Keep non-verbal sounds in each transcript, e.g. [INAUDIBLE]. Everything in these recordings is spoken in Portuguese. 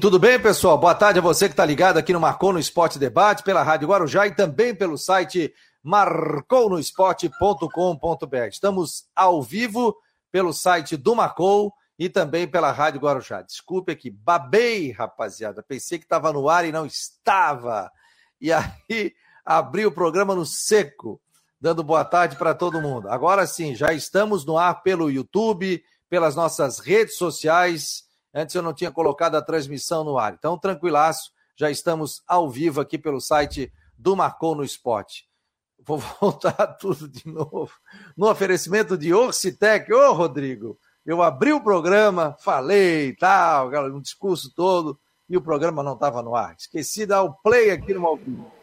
Tudo bem, pessoal? Boa tarde a você que está ligado aqui no Marcou no Esporte Debate, pela Rádio Guarujá e também pelo site marcounoesporte.com.br. Estamos ao vivo pelo site do Marcou e também pela Rádio Guarujá. Desculpe aqui, babei, rapaziada. Pensei que estava no ar e não estava. E aí [LAUGHS] abri o programa no seco, dando boa tarde para todo mundo. Agora sim, já estamos no ar pelo YouTube, pelas nossas redes sociais Antes eu não tinha colocado a transmissão no ar. Então, tranquilaço, já estamos ao vivo aqui pelo site do Marcou no Esporte. Vou [LAUGHS] voltar tudo de novo. No oferecimento de Orcitec. Ô, Rodrigo, eu abri o programa, falei tal, um discurso todo, e o programa não estava no ar. Esqueci de dar o play aqui no ao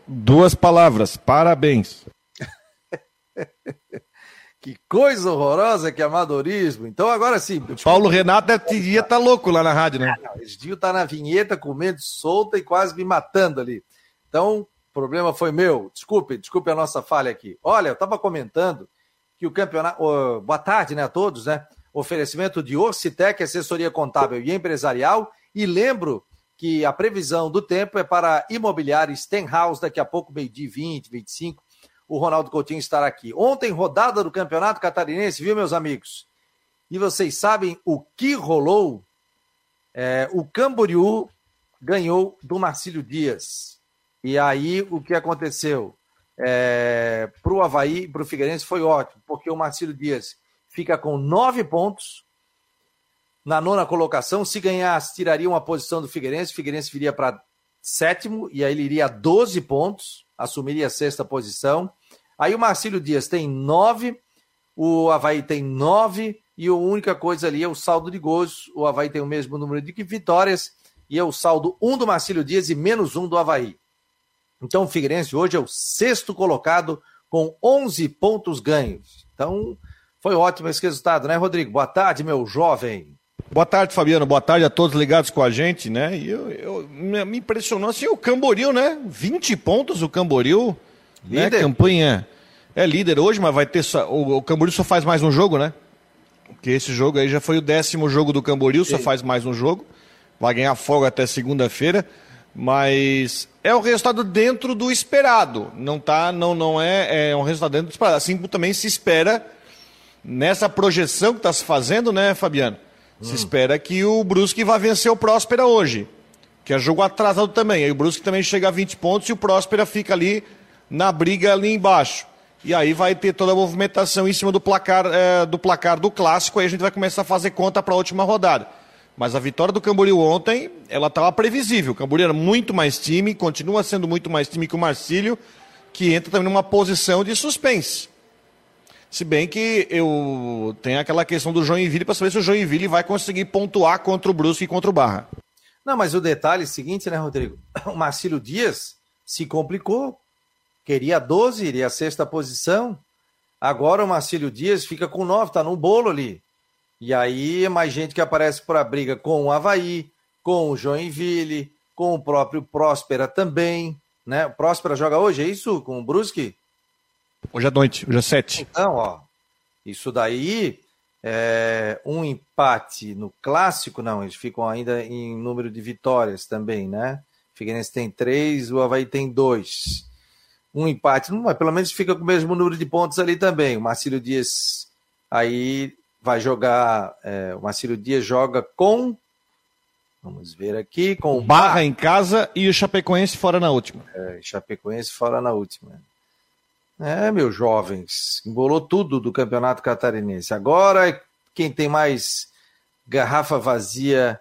Duas palavras, parabéns. [LAUGHS] Que coisa horrorosa que é amadorismo. Então, agora sim. Paulo Renato devia estar tá louco lá na rádio, né? Ah, esse dia tá na vinheta, comendo solta e quase me matando ali. Então, o problema foi meu. Desculpe, desculpe a nossa falha aqui. Olha, eu estava comentando que o campeonato. Oh, boa tarde, né, a todos, né? Oferecimento de Orcitec, assessoria contábil e empresarial. E lembro que a previsão do tempo é para imobiliário Stenhouse daqui a pouco, meio-dia 20, 25 o Ronaldo Coutinho estará aqui. Ontem, rodada do Campeonato Catarinense, viu, meus amigos? E vocês sabem o que rolou? É, o Camboriú ganhou do Marcílio Dias. E aí, o que aconteceu? É, para o Havaí para o Figueirense foi ótimo, porque o Marcílio Dias fica com nove pontos na nona colocação. Se ganhasse, tiraria uma posição do Figueirense. O Figueirense viria para sétimo e aí ele iria a 12 pontos assumiria a sexta posição. Aí o Marcílio Dias tem nove, o Havaí tem nove, e a única coisa ali é o saldo de gols. O Havaí tem o mesmo número de vitórias, e é o saldo um do Marcílio Dias e menos um do Havaí. Então o Figueirense hoje é o sexto colocado com 11 pontos ganhos. Então foi ótimo esse resultado, né, Rodrigo? Boa tarde, meu jovem. Boa tarde, Fabiano. Boa tarde a todos ligados com a gente, né? E eu, eu, me impressionou assim o Camboriú, né? 20 pontos o Camboriú. Né? Campanha é líder hoje, mas vai ter só, o, o Camboriú só faz mais um jogo, né? Porque esse jogo aí já foi o décimo jogo do Camboriú, só faz mais um jogo. Vai ganhar folga até segunda-feira, mas é o resultado dentro do esperado. Não tá, não, não é, é um resultado dentro do esperado. Assim também se espera nessa projeção que está se fazendo, né, Fabiano? Se espera que o Brusque vá vencer o Próspera hoje, que é jogo atrasado também. Aí o Brusque também chega a 20 pontos e o Próspera fica ali na briga ali embaixo. E aí vai ter toda a movimentação em cima do placar, é, do placar do clássico, aí a gente vai começar a fazer conta para a última rodada. Mas a vitória do Camboriú ontem, ela estava previsível. O Camboriú era muito mais time, continua sendo muito mais time que o Marcílio, que entra também numa posição de suspense. Se bem que eu tenho aquela questão do Joinville para saber se o Joinville vai conseguir pontuar contra o Brusque e contra o Barra. Não, mas o detalhe é o seguinte, né, Rodrigo? [CLEARS THROAT] O Marcílio Dias se complicou. Queria 12, iria a sexta posição. Agora o Marcílio Dias fica com 9, tá no bolo ali. E aí é mais gente que aparece para a briga com o Havaí, com o Joinville, com o próprio Próspera também. Né? O Próspera joga hoje, é isso? Com o Brusque? Hoje à noite, hoje às sete. Então, ó, isso daí é um empate no clássico, não, eles ficam ainda em número de vitórias também, né? Figueirense tem três, o Havaí tem dois. Um empate, mas pelo menos fica com o mesmo número de pontos ali também. O Marcílio Dias aí vai jogar. É, o Marcílio Dias joga com. Vamos ver aqui, com o Barra, Barra em casa e o Chapecoense fora na última. É, Chapecoense fora na última. É, meus jovens, embolou tudo do campeonato catarinense. Agora, quem tem mais garrafa vazia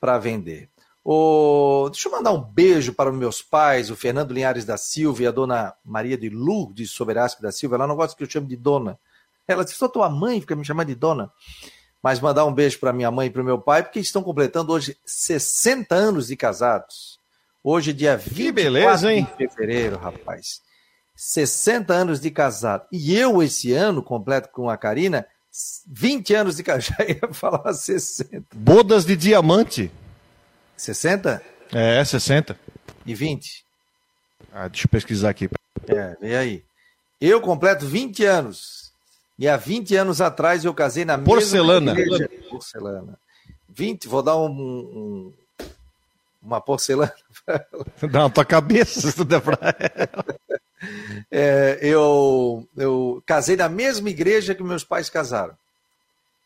para vender? Oh, deixa eu mandar um beijo para os meus pais, o Fernando Linhares da Silva e a dona Maria de Lourdes Soberasco da Silva. Ela não gosta que eu chame de dona. Ela disse, só tua mãe fica me chamando de dona. Mas mandar um beijo para minha mãe e para o meu pai, porque estão completando hoje 60 anos de casados. Hoje, dia 24 beleza, de fevereiro, rapaz. 60 anos de casado. E eu, esse ano, completo com a Karina, 20 anos de casado. [LAUGHS] Já ia falar 60. Bodas de diamante. 60? É, 60. E 20? Ah, deixa eu pesquisar aqui. É, vem aí. Eu completo 20 anos. E há 20 anos atrás eu casei na Porcelana. mesma igreja. Porcelana. 20, vou dar um, um uma porcelana. [LAUGHS] Não, tua cabeça, se tu der pra ela. É, eu, eu casei na mesma igreja que meus pais casaram,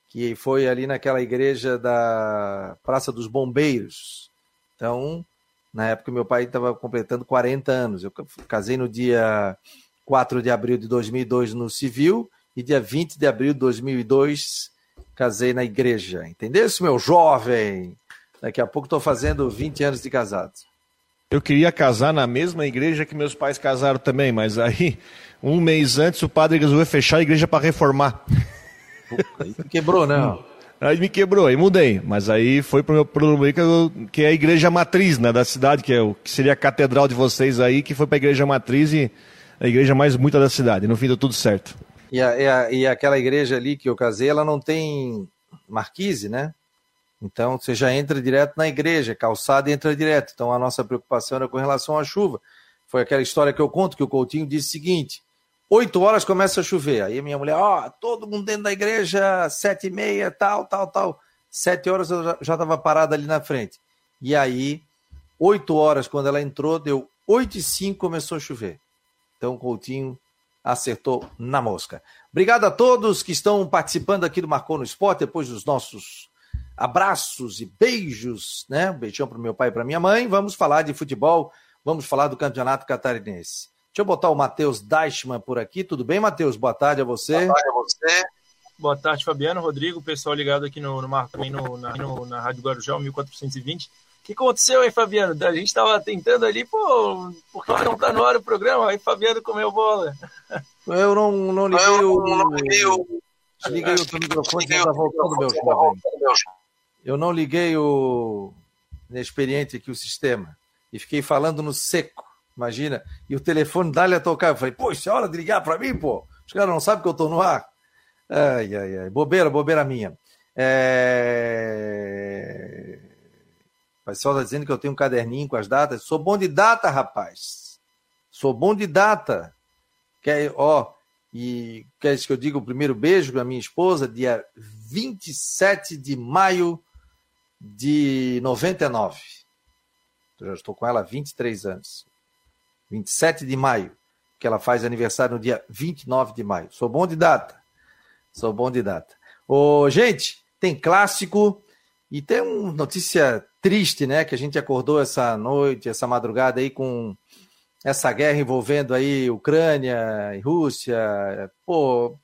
que foi ali naquela igreja da Praça dos Bombeiros. Então, na época, meu pai estava completando 40 anos. Eu casei no dia 4 de abril de 2002 no civil e dia 20 de abril de 2002 casei na igreja. Entendeu, meu jovem? Daqui a pouco estou fazendo 20 anos de casado. Eu queria casar na mesma igreja que meus pais casaram também, mas aí, um mês antes, o padre resolveu fechar a igreja para reformar. Aí quebrou, não? Né? [LAUGHS] Aí me quebrou, aí mudei. Mas aí foi para o meu que é a igreja matriz né, da cidade, que, é o, que seria a catedral de vocês aí, que foi para a igreja matriz e a igreja mais muita da cidade. No fim deu tudo certo. E, a, e, a, e aquela igreja ali que eu casei, ela não tem marquise, né? Então você já entra direto na igreja, calçada entra direto. Então a nossa preocupação era com relação à chuva. Foi aquela história que eu conto que o Coutinho disse o seguinte: oito horas começa a chover. Aí minha mulher, ó, oh, todo mundo dentro da igreja, sete e meia, tal, tal, tal. Sete horas eu já estava parado ali na frente. E aí, oito horas, quando ela entrou, deu oito e cinco, começou a chover. Então o Coutinho acertou na mosca. Obrigado a todos que estão participando aqui do Marcou no Esporte, depois dos nossos abraços e beijos, né? Um beijão para meu pai e para minha mãe. Vamos falar de futebol, vamos falar do Campeonato Catarinense. Deixa eu botar o Matheus Deichmann por aqui. Tudo bem, Matheus? Boa tarde a você. Boa tarde a você. Boa tarde, Fabiano, Rodrigo, pessoal ligado aqui no, no, no, na, no na Rádio Guarujá, 1420. O que aconteceu aí, Fabiano? A gente estava tentando ali, pô, por que não tá no ar o programa? Aí Fabiano comeu bola. Eu não, não liguei o. Não liguei o. Liguei o microfone, já tá voltando, meu jovem. Eu não liguei o inexperiente aqui o sistema e fiquei falando no seco, imagina. E o telefone dá-lhe a tocar. Eu falei, poxa, é hora de ligar para mim, pô. Os caras não sabem que eu estou no ar. Ai, ai, ai. Bobeira, bobeira minha. É... O pessoal está dizendo que eu tenho um caderninho com as datas. Sou bom de data, rapaz. Sou bom de data. Quer, ó, e quer que eu diga o primeiro beijo com a minha esposa? Dia 27 de maio de 99. Eu já estou com ela há 23 anos. 27 de maio, que ela faz aniversário no dia 29 de maio. Sou bom de data. Sou bom de data. Ô, gente, tem clássico e tem uma notícia triste, né? Que a gente acordou essa noite, essa madrugada aí com essa guerra envolvendo aí Ucrânia e Rússia. Pô,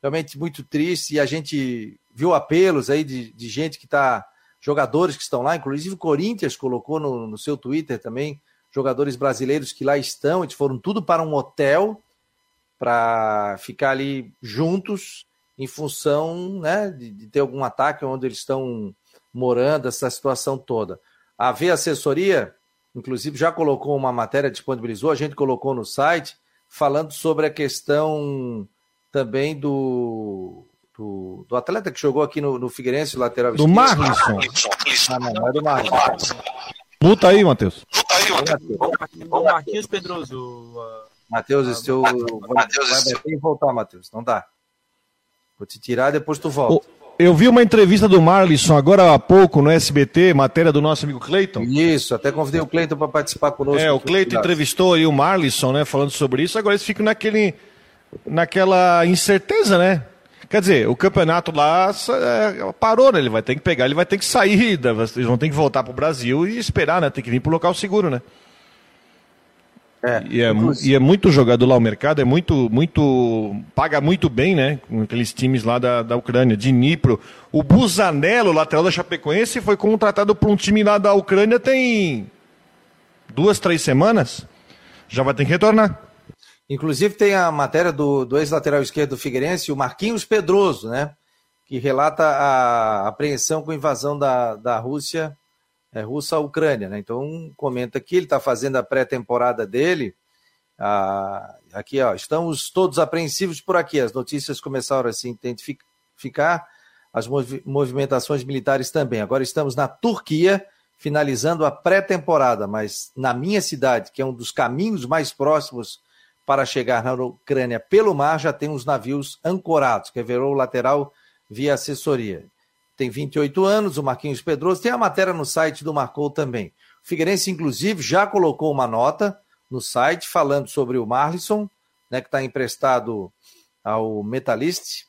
realmente muito triste. E a gente viu apelos aí de, de gente que está jogadores que estão lá, inclusive o Corinthians colocou no, no seu Twitter também jogadores brasileiros que lá estão, eles foram tudo para um hotel para ficar ali juntos em função né, de, de, ter algum ataque onde eles estão morando, essa situação toda. A V Assessoria, inclusive, já colocou uma matéria, disponibilizou, a gente colocou no site, falando sobre a questão também do, do, do atleta que jogou aqui no, no Figueirense, lateral do Marlisson. Ah, não, não é do Marlisson. Muta aí, Matheus. Muta aí, Matheus. Marquinhos Pedroso. Matheus, uh, seu. Matheus, vai bater e voltar, Matheus. Não dá. Vou te tirar depois tu volta. Eu vi uma entrevista do Marlisson agora há pouco no SBT, matéria do nosso amigo Cleiton. Isso, até convidei o Cleiton para participar conosco. É, o Cleiton entrevistou aí o Marlisson, né, falando sobre isso. Agora eles ficam naquele, naquela incerteza, né? Quer dizer, o campeonato lá é, parou, né? Ele vai ter que pegar, ele vai ter que sair, eles vão ter que voltar para o Brasil e esperar, né? Tem que vir para o local seguro, né? É, e, é, e é muito jogador lá o mercado, é muito, muito. paga muito bem, né? Com aqueles times lá da, da Ucrânia, de Nipro. O Busanello, lateral da Chapecoense, foi contratado por um time lá da Ucrânia tem duas, três semanas. Já vai ter que retornar. Inclusive tem a matéria do, do ex-lateral esquerdo do Figueirense, o Marquinhos Pedroso, né? Que relata a apreensão com a invasão da, da Rússia, é, russa à Ucrânia, né? Então comenta aqui, ele está fazendo a pré-temporada dele. Ah, aqui, ó, estamos todos apreensivos por aqui. As notícias começaram a se intensificar, as movimentações militares também. Agora estamos na Turquia, finalizando a pré-temporada, mas na minha cidade, que é um dos caminhos mais próximos para chegar na Ucrânia pelo mar, já tem os navios ancorados, que revelou o lateral via assessoria. Tem 28 anos, o Marquinhos Pedroso. Tem a matéria no site do Marcou também. O Figueirense, inclusive, já colocou uma nota no site falando sobre o Marlisson, né, que está emprestado ao Metalist,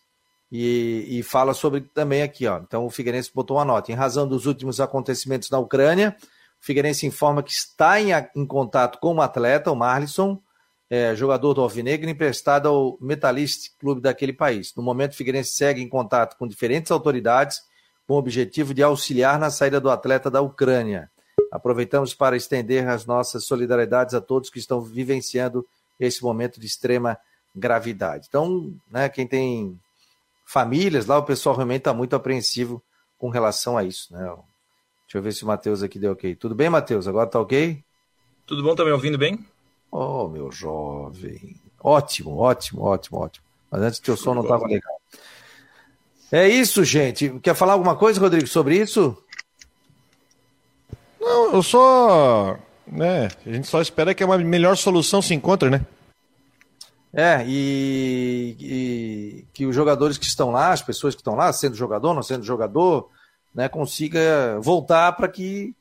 e, e, fala sobre também aqui, ó. Então o Figueirense botou uma nota. Em razão dos últimos acontecimentos na Ucrânia, o Figueirense informa que está em, em contato com o atleta, o Marlisson, é, jogador do Alvinegro, emprestado ao Metalist Clube daquele país. No momento, o Figueirense segue em contato com diferentes autoridades com o objetivo de auxiliar na saída do atleta da Ucrânia. Aproveitamos para estender as nossas solidariedades a todos que estão vivenciando esse momento de extrema gravidade. Então, né, quem tem famílias lá, o pessoal realmente está muito apreensivo com relação a isso. Né? Deixa eu ver se o Matheus aqui deu ok. Tudo bem, Matheus? Agora tá ok? Tudo bom? Tá me ouvindo bem? Oh, meu jovem. Ótimo, ótimo, ótimo, ótimo. Mas antes teu som não estava legal. É isso, gente. Quer falar alguma coisa, Rodrigo, sobre isso? Não, eu só. Né, a gente só espera que uma melhor solução se encontre, né? É, e, e, que os jogadores que estão lá, as pessoas que estão lá, sendo jogador, não sendo jogador, né, consiga voltar para que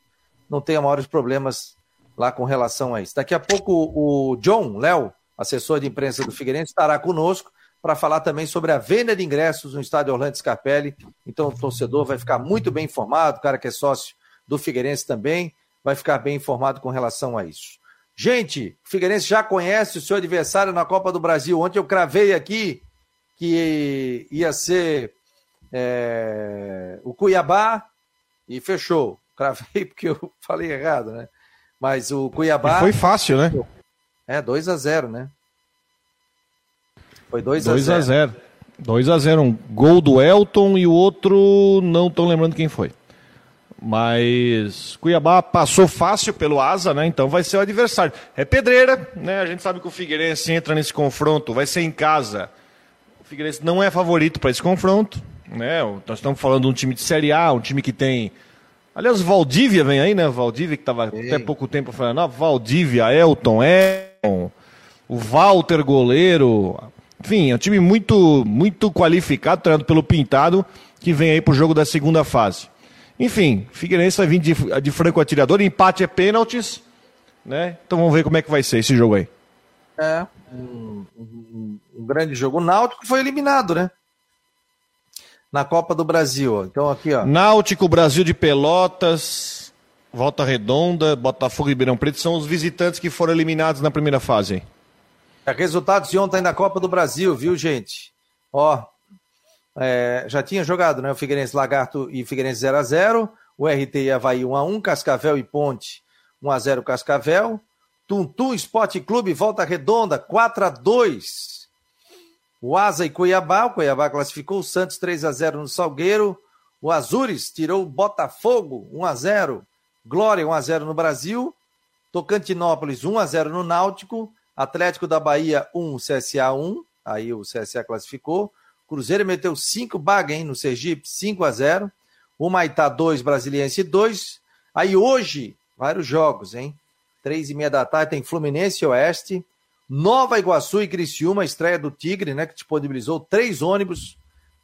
não tenha maiores problemas lá com relação a isso. Daqui a pouco o John, Léo, assessor de imprensa do Figueirense, estará conosco para falar também sobre a venda de ingressos no estádio Orlando Scarpelli. Então o torcedor vai ficar muito bem informado, o cara que é sócio do Figueirense também vai ficar bem informado com relação a isso. Gente, o Figueirense já conhece o seu adversário na Copa do Brasil. Ontem eu cravei aqui que ia ser é, o Cuiabá e fechou. Cravei [LAUGHS] porque eu falei errado, né? Mas o Cuiabá. E foi fácil, né? É, 2 a 0 né? Foi 2 a 0 2 a 0 2 a 0 Um gol do Elton e o outro não estou lembrando quem foi. Mas Cuiabá passou fácil pelo Asa, né? Então vai ser o adversário. É pedreira, né? A gente sabe que o Figueirense entra nesse confronto, vai ser em casa. O Figueirense não é favorito para esse confronto, né? Nós estamos falando de um time de Série A, um time que tem Aliás, Valdívia vem aí, né? Valdívia que estava até pouco tempo falando, ah, Valdívia, Elton, Elton, o Walter goleiro. Enfim, é um time muito, muito qualificado, treinado pelo Pintado, que vem aí para o jogo da segunda fase. Enfim, Figueirense vai vir de, de franco atirador, empate é pênaltis, né? Então vamos ver como é que vai ser esse jogo aí. É, um, um, um grande jogo. O Náutico foi eliminado, né? Na Copa do Brasil. Então aqui, ó. Náutico, Brasil de Pelotas, Volta Redonda, Botafogo e Ribeirão Preto são os visitantes que foram eliminados na primeira fase. É, resultados de ontem da Copa do Brasil, viu, gente? Ó, é, já tinha jogado, né? O Figueirense Lagarto e Figueirense 0 a 0 o RT e Havaí 1 a 1 Cascavel e Ponte 1 a 0 Cascavel, Tuntum Esporte Clube Volta Redonda 4 a 2 o Asa e Cuiabá, o Cuiabá classificou o Santos 3 a 0 no Salgueiro. O Azures tirou o Botafogo 1 a 0. Glória 1 a 0 no Brasil. Tocantinópolis 1 a 0 no Náutico. Atlético da Bahia 1, CSA 1. Aí o CSA classificou. Cruzeiro meteu 5 baga, no Sergipe, 5 a 0. O Maitá 2, Brasiliense 2. Aí hoje, vários jogos, hein? Três e meia da tarde tem Fluminense Oeste. Nova Iguaçu e Criciúma, estreia do Tigre, né, que disponibilizou três ônibus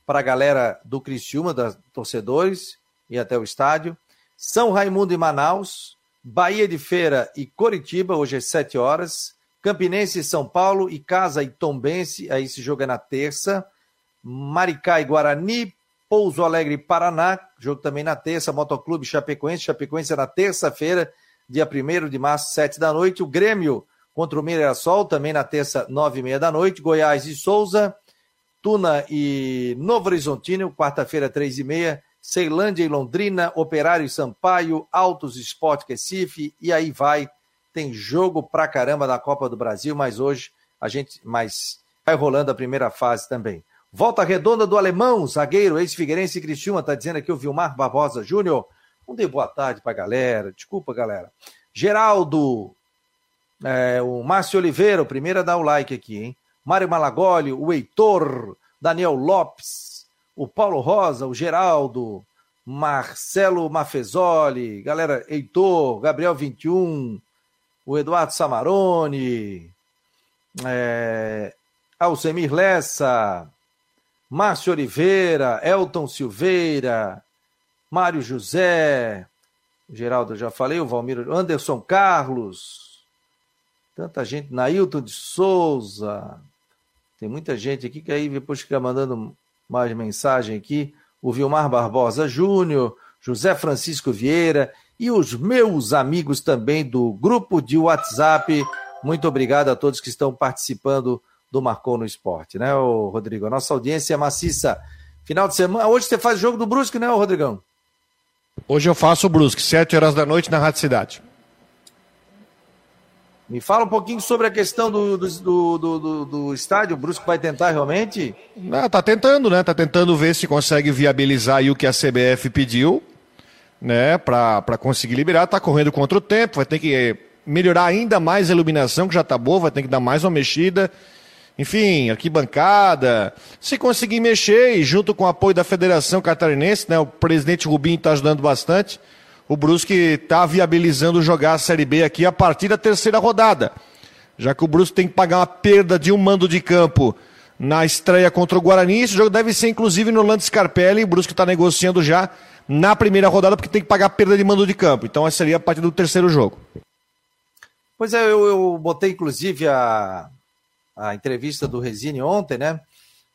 para a galera do Criciúma, das torcedores, e até o estádio. São Raimundo e Manaus, Bahia de Feira e Coritiba, hoje às 7 horas. Campinense e São Paulo, e Casa e Tombense, aí se joga na terça. Maricá e Guarani, Pouso Alegre e Paraná, jogo também na terça. Motoclube Chapecoense, Chapecoense é na terça-feira, dia 1 de março, 7 da noite. O Grêmio contra o Mirassol, também na terça, nove e meia da noite. Goiás e Souza, Tuna e Novo Horizontino, quarta-feira, três e meia. Ceilândia e Londrina, Operário e Sampaio, Altos Esporte Recife, e aí vai. Tem jogo pra caramba da Copa do Brasil, mas hoje a gente mas vai rolando a primeira fase também. Volta redonda do alemão, zagueiro, ex-figueirense Cristiúma, tá dizendo aqui o Vilmar Barbosa Júnior. Um dê boa tarde pra galera, desculpa galera. Geraldo, é, o Márcio Oliveira, o primeiro a dar o like aqui, hein? Mário Malagoli, o Heitor, Daniel Lopes, o Paulo Rosa, o Geraldo, Marcelo Mafezoli, galera, Heitor, Gabriel 21, o Eduardo Samarone, é, Alcemir Lessa, Márcio Oliveira, Elton Silveira, Mário José, Geraldo, já falei, o Valmir, Anderson Carlos, tanta gente, Nailton de Souza, tem muita gente aqui que aí depois fica mandando mais mensagem aqui, o Vilmar Barbosa Júnior, José Francisco Vieira e os meus amigos também do grupo de WhatsApp. Muito obrigado a todos que estão participando do Marcou no Esporte, né, Rodrigo? A nossa audiência é maciça. Final de semana. Hoje você faz o jogo do Brusque, né, Rodrigão? Hoje eu faço o Brusque, 7 horas da noite na Rádio Cidade. Me fala um pouquinho sobre a questão do, do, do, do, do estádio. O Brusque vai tentar realmente? Ah, tá tentando, né? Tá tentando ver se consegue viabilizar o que a CBF pediu, né? Para conseguir liberar. Tá correndo contra o tempo, vai ter que melhorar ainda mais a iluminação, que já tá boa, vai ter que dar mais uma mexida. Enfim, arquibancada. Se conseguir mexer, e junto com o apoio da Federação Catarinense, né? O presidente Rubinho está ajudando bastante o Brusque está viabilizando jogar a Série B aqui a partir da terceira rodada. Já que o Brusque tem que pagar uma perda de um mando de campo na estreia contra o Guarani. Esse jogo deve ser inclusive no Lando Scarpelli. O Brusque está negociando já na primeira rodada porque tem que pagar a perda de mando de campo. Então essa seria a partir do terceiro jogo. Pois é, eu, eu botei inclusive a, a entrevista do Resine ontem, né?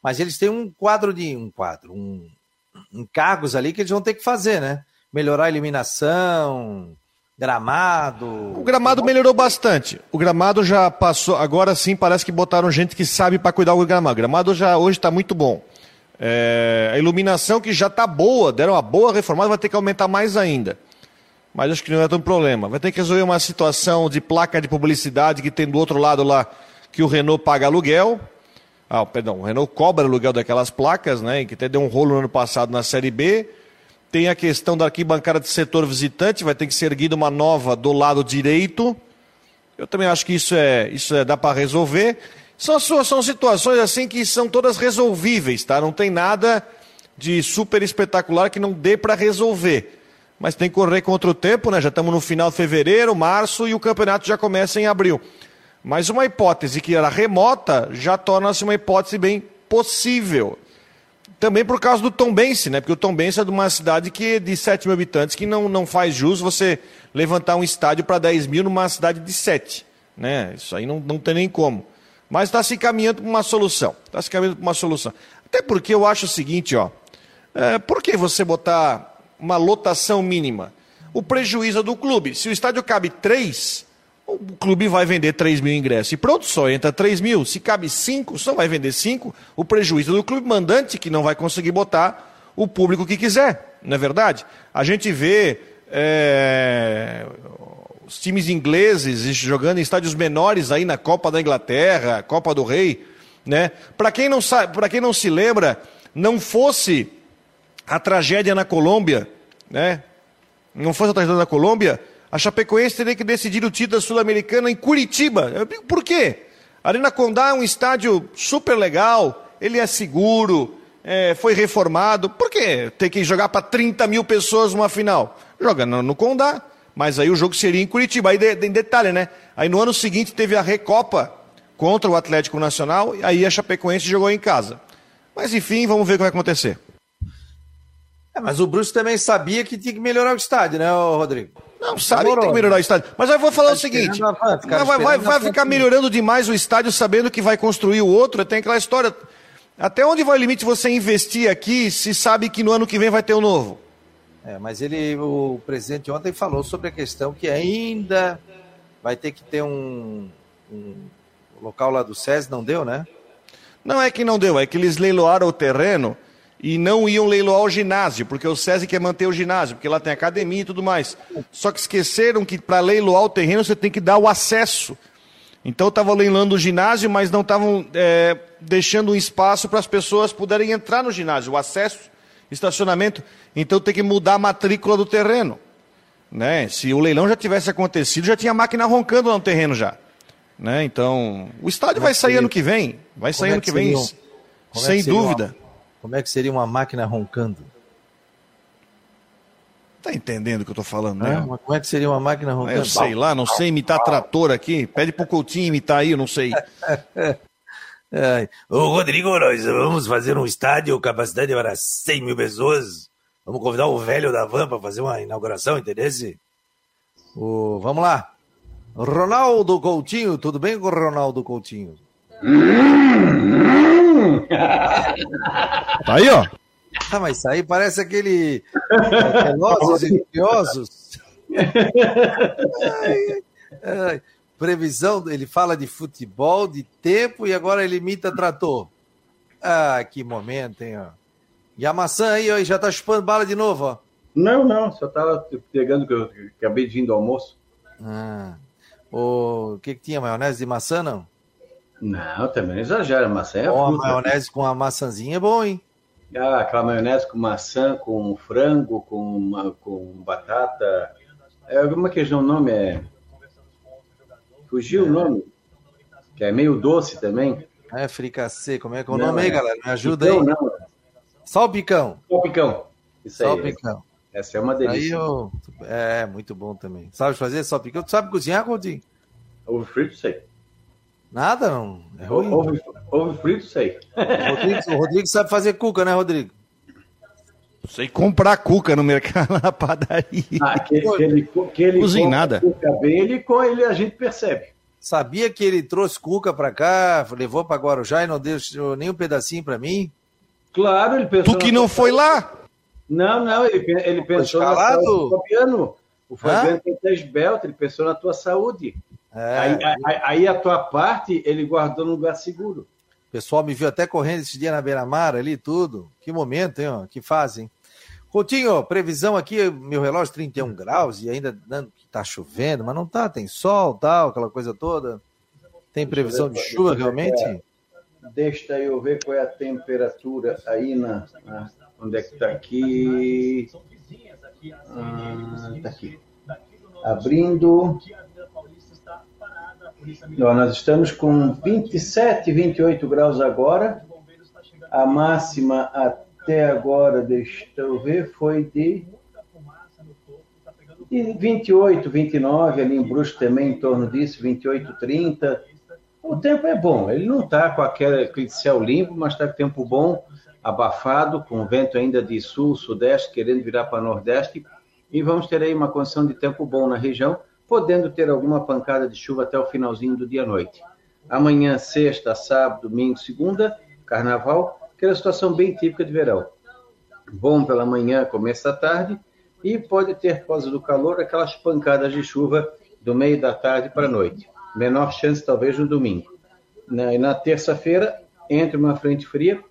Mas eles têm um quadro de. um quadro, um encargos ali que eles vão ter que fazer, né? Melhorar a iluminação, gramado. O gramado melhorou bastante. O gramado já passou, agora sim parece que botaram gente que sabe para cuidar do gramado. O gramado já hoje está muito bom. É, a iluminação que já está boa, deram uma boa reformada, vai ter que aumentar mais ainda. Mas acho que não é tão problema. Vai ter que resolver uma situação de placa de publicidade que tem do outro lado lá que o Renault paga aluguel. Ah, perdão, o Renault cobra aluguel daquelas placas, né? Que até deu um rolo no ano passado na Série B. Tem a questão da arquibancada de setor visitante, vai ter que ser erguida uma nova do lado direito. Eu também acho que isso é, isso é, dá para resolver. São, são situações assim que são todas resolvíveis, tá? Não tem nada de super espetacular que não dê para resolver. Mas tem que correr contra o tempo, né? Já estamos no final de fevereiro, março e o campeonato já começa em abril. Mas uma hipótese que era remota já torna-se uma hipótese bem possível. Também por causa do Tombense, né? Porque o Tombense é de uma cidade que de 7 mil habitantes que não, não faz jus você levantar um estádio para 10 mil numa cidade de 7. Né? Isso aí não, não tem nem como. Mas está se caminhando para uma solução. Está se caminhando para uma solução. Até porque eu acho o seguinte, ó. É, por que você botar uma lotação mínima? O prejuízo do clube. Se o estádio cabe 3, o clube vai vender 3 mil ingressos. E pronto, só entra 3 mil. Se cabe 5, só vai vender 5. O prejuízo do clube mandante, que não vai conseguir botar o público que quiser. Não é verdade? A gente vê é, os times ingleses jogando em estádios menores aí na Copa da Inglaterra, Copa do Rei. Né? Para quem, não sabe, quem não se lembra, não fosse a tragédia na Colômbia, né? não fosse a tragédia na Colômbia a Chapecoense teria que decidir o título sul-americano em Curitiba. Eu digo, por quê? Arena Condá é um estádio super legal, ele é seguro, é, foi reformado. Por quê? Tem que jogar para 30 mil pessoas numa final. Joga no, no, Condá, mas aí o jogo seria em Curitiba. Aí, de, de, detalhe, né? Aí no ano seguinte teve a Recopa contra o Atlético Nacional, aí a Chapecoense jogou em casa. Mas enfim, vamos ver o que vai acontecer. É, mas o Bruce também sabia que tinha que melhorar o estádio, né, Rodrigo? Não, sabe que tem que melhorar o estádio. Mas eu vou falar tá o seguinte: vai, vai, vai ficar melhorando demais o estádio sabendo que vai construir o outro. Tem aquela história. Até onde vai o limite você investir aqui se sabe que no ano que vem vai ter o um novo? É, mas ele, o presidente ontem falou sobre a questão que ainda vai ter que ter um, um local lá do SES, não deu, né? Não é que não deu, é que eles leiloaram o terreno e não iam leiloar o ginásio, porque o SESI quer manter o ginásio, porque lá tem academia e tudo mais. Só que esqueceram que para leiloar o terreno você tem que dar o acesso. Então estavam leiloando o ginásio, mas não estavam é, deixando um espaço para as pessoas poderem entrar no ginásio, o acesso, estacionamento. Então tem que mudar a matrícula do terreno. Né? Se o leilão já tivesse acontecido, já tinha máquina roncando lá no terreno já. Né? Então, o estádio vai sair ano que vem. Vai sair ano que vem, sem dúvida. Como é que seria uma máquina roncando? Tá entendendo o que eu tô falando, né? É, como é que seria uma máquina roncando? Eu sei lá, não sei imitar trator aqui. Pede pro Coutinho imitar aí, eu não sei. [LAUGHS] é. Ô, Rodrigo, nós vamos fazer um estádio, capacidade para 100 mil pessoas. Vamos convidar o velho da van para fazer uma inauguração, entendeu? O, vamos lá. Ronaldo Coutinho, tudo bem com o Ronaldo Coutinho? [LAUGHS] [LAUGHS] tá aí, ó. Ah, mas isso aí parece aquele é, Velozes e Furiosos. [LAUGHS] Previsão, ele fala de futebol, de tempo e agora ele imita trator. Ah, que momento, hein? Ó. E a maçã aí, ó, já tá chupando bala de novo, ó. Não, não, só tava pegando que eu acabei de ir do almoço. Ah. O que, que tinha? Maionese de maçã, não? Não, também exagera. Maçã é oh, fruta. maionese com a maçãzinha é bom, hein? Ah, aquela maionese com maçã, com frango, com, uma, com batata. É, como é que é o nome? É... Fugiu é. o nome. Que é meio doce também. É, fricassê. Como é que é o não, nome é... aí, galera? Me ajuda picão, aí. Não. Salpicão. Salpicão. Isso aí. Salpicão. Essa é uma delícia. Aí eu... É, muito bom também. Sabe fazer salpicão? Tu sabe cozinhar, Coutinho? Ovo frito, sei. Nada, não. É ruim. Ovo, ovo frito, sei. O Rodrigo, o Rodrigo sabe fazer cuca, né, Rodrigo? Sei comprar cuca no mercado, [LAUGHS] na padaria. Ah, que, que ele, que ele Cozinha nada. Cuca bem, ele, ele, a gente percebe. Sabia que ele trouxe cuca pra cá, levou pra Guarujá e não deixou nem um pedacinho pra mim? Claro, ele pensou. Tu que não foi lá? Não, não, ele, ele pensou no Fabiano. O Fabiano tem três belts, ele pensou na tua saúde. É. Aí, aí, aí, a tua parte ele guardou no lugar seguro. O pessoal me viu até correndo esse dia na beira-mar ali, tudo. Que momento, hein? Ó, que fazem. Coutinho, previsão aqui, meu relógio 31 graus e ainda que tá chovendo, mas não tá, tem sol, tal, aquela coisa toda. Tem previsão de chuva realmente? É. Deixa eu ver qual é a temperatura aí na, na Onde é que está aqui? Ah, tá aqui. Abrindo. Nós estamos com 27, 28 graus agora. A máxima até agora, deixa eu ver, foi de, de 28, 29, ali em Brusque também em torno disso, 28, 30. O tempo é bom, ele não está com aquele, aquele céu limpo, mas está com tempo bom abafado, com vento ainda de sul, sudeste, querendo virar para nordeste, e vamos ter aí uma condição de tempo bom na região, podendo ter alguma pancada de chuva até o finalzinho do dia à noite. Amanhã, sexta, sábado, domingo, segunda, carnaval, aquela situação bem típica de verão. Bom pela manhã, começo da tarde, e pode ter, por causa do calor, aquelas pancadas de chuva do meio da tarde para a noite. Menor chance, talvez, no domingo. Na, na terça-feira, entre uma frente fria,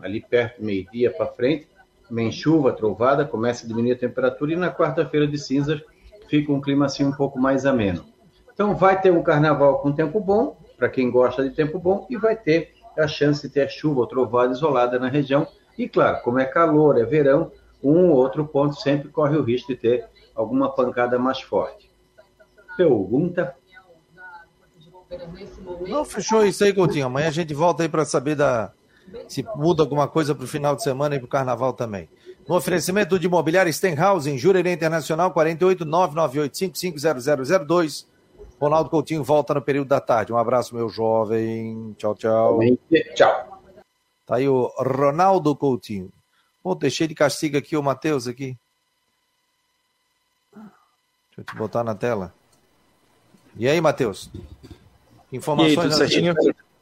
ali perto do meio-dia para frente, vem chuva, trovada, começa a diminuir a temperatura e na quarta-feira de cinzas fica um clima assim um pouco mais ameno. Então vai ter um carnaval com tempo bom, para quem gosta de tempo bom, e vai ter a chance de ter chuva ou trovada isolada na região. E claro, como é calor, é verão, um ou outro ponto sempre corre o risco de ter alguma pancada mais forte. Pergunta? Não, fechou isso aí, Coutinho. Amanhã a gente volta aí para saber da, se muda alguma coisa para o final de semana e para o carnaval também. No oferecimento de imobiliária Stenhouse, em Jurerê Internacional, 48998550002. Ronaldo Coutinho volta no período da tarde. Um abraço, meu jovem. Tchau, tchau. Tchau. Tá aí o Ronaldo Coutinho. Pô, deixei de castigo aqui o Matheus aqui. Deixa eu te botar na tela. E aí, Matheus? Informações. E aí, tudo certinho?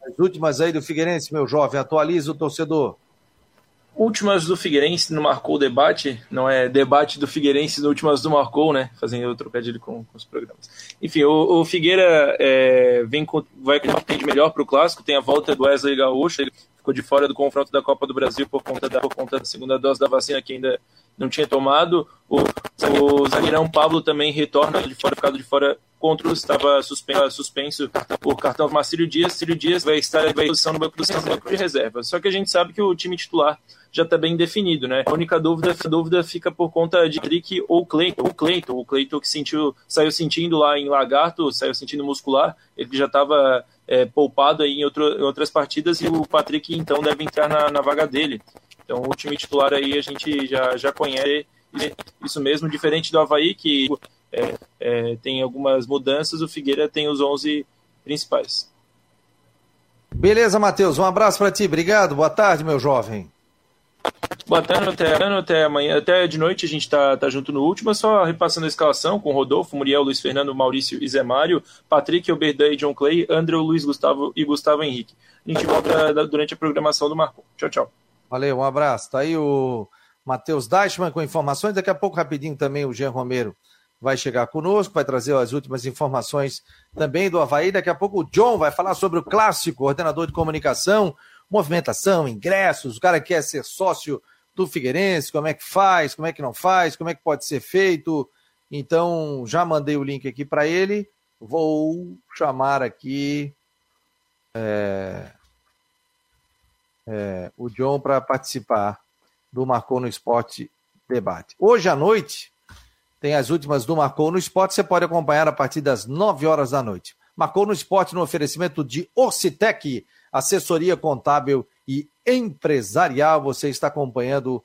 As últimas aí do Figueirense, meu jovem, atualiza o torcedor. Últimas do Figueirense não marcou o debate, não é debate do Figueirense, no últimas do marcou, né? Fazendo o trocadilho com, com, os programas. Enfim, o, o Figueira é, vem com, vai com de melhor para o clássico, tem a volta do Wesley Gaúcho, ele ficou de fora do confronto da Copa do Brasil por conta da, por conta da segunda dose da vacina que ainda não tinha tomado. O, o zagueirão Pablo também retorna de fora, ficado de fora contra o estava suspenso, suspenso por cartão Marcílio Dias. Cílio Dias vai estar em posição no banco, do, no banco de reserva. Só que a gente sabe que o time titular já está bem definido, né? A única dúvida, a dúvida fica por conta de Trick ou Cleiton. O Cleiton, o Cleiton que sentiu, saiu sentindo lá em Lagarto, saiu sentindo muscular, ele já estava é, poupado aí em, outro, em, outras partidas e o Patrick então deve entrar na, na vaga dele. Então o time titular aí a gente já, já conhece isso mesmo, diferente do Havaí, que é, é, tem algumas mudanças, o Figueira tem os 11 principais. Beleza, Matheus. Um abraço para ti. Obrigado. Boa tarde, meu jovem. Boa tarde, até, até amanhã, até de noite a gente tá, tá junto no último, só repassando a escalação com Rodolfo, Muriel, Luiz Fernando, Maurício e Zé Mário, Patrick, Oberdan e John Clay, André, Luiz Gustavo e Gustavo Henrique. A gente volta durante a programação do Marco. Tchau, tchau. Valeu, um abraço. Tá aí o Matheus Deichmann com informações. Daqui a pouco, rapidinho, também o Jean Romero vai chegar conosco, vai trazer as últimas informações também do Havaí. Daqui a pouco o John vai falar sobre o clássico, ordenador de comunicação, movimentação, ingressos, o cara quer ser sócio do Figueirense, como é que faz, como é que não faz, como é que pode ser feito. Então, já mandei o link aqui para ele. Vou chamar aqui é, é, o John para participar do Marcou no Esporte Debate. Hoje à noite, tem as últimas do Marcou no Esporte, você pode acompanhar a partir das 9 horas da noite. Marcou no Esporte no oferecimento de Orcitec, assessoria contábil e empresarial. Você está acompanhando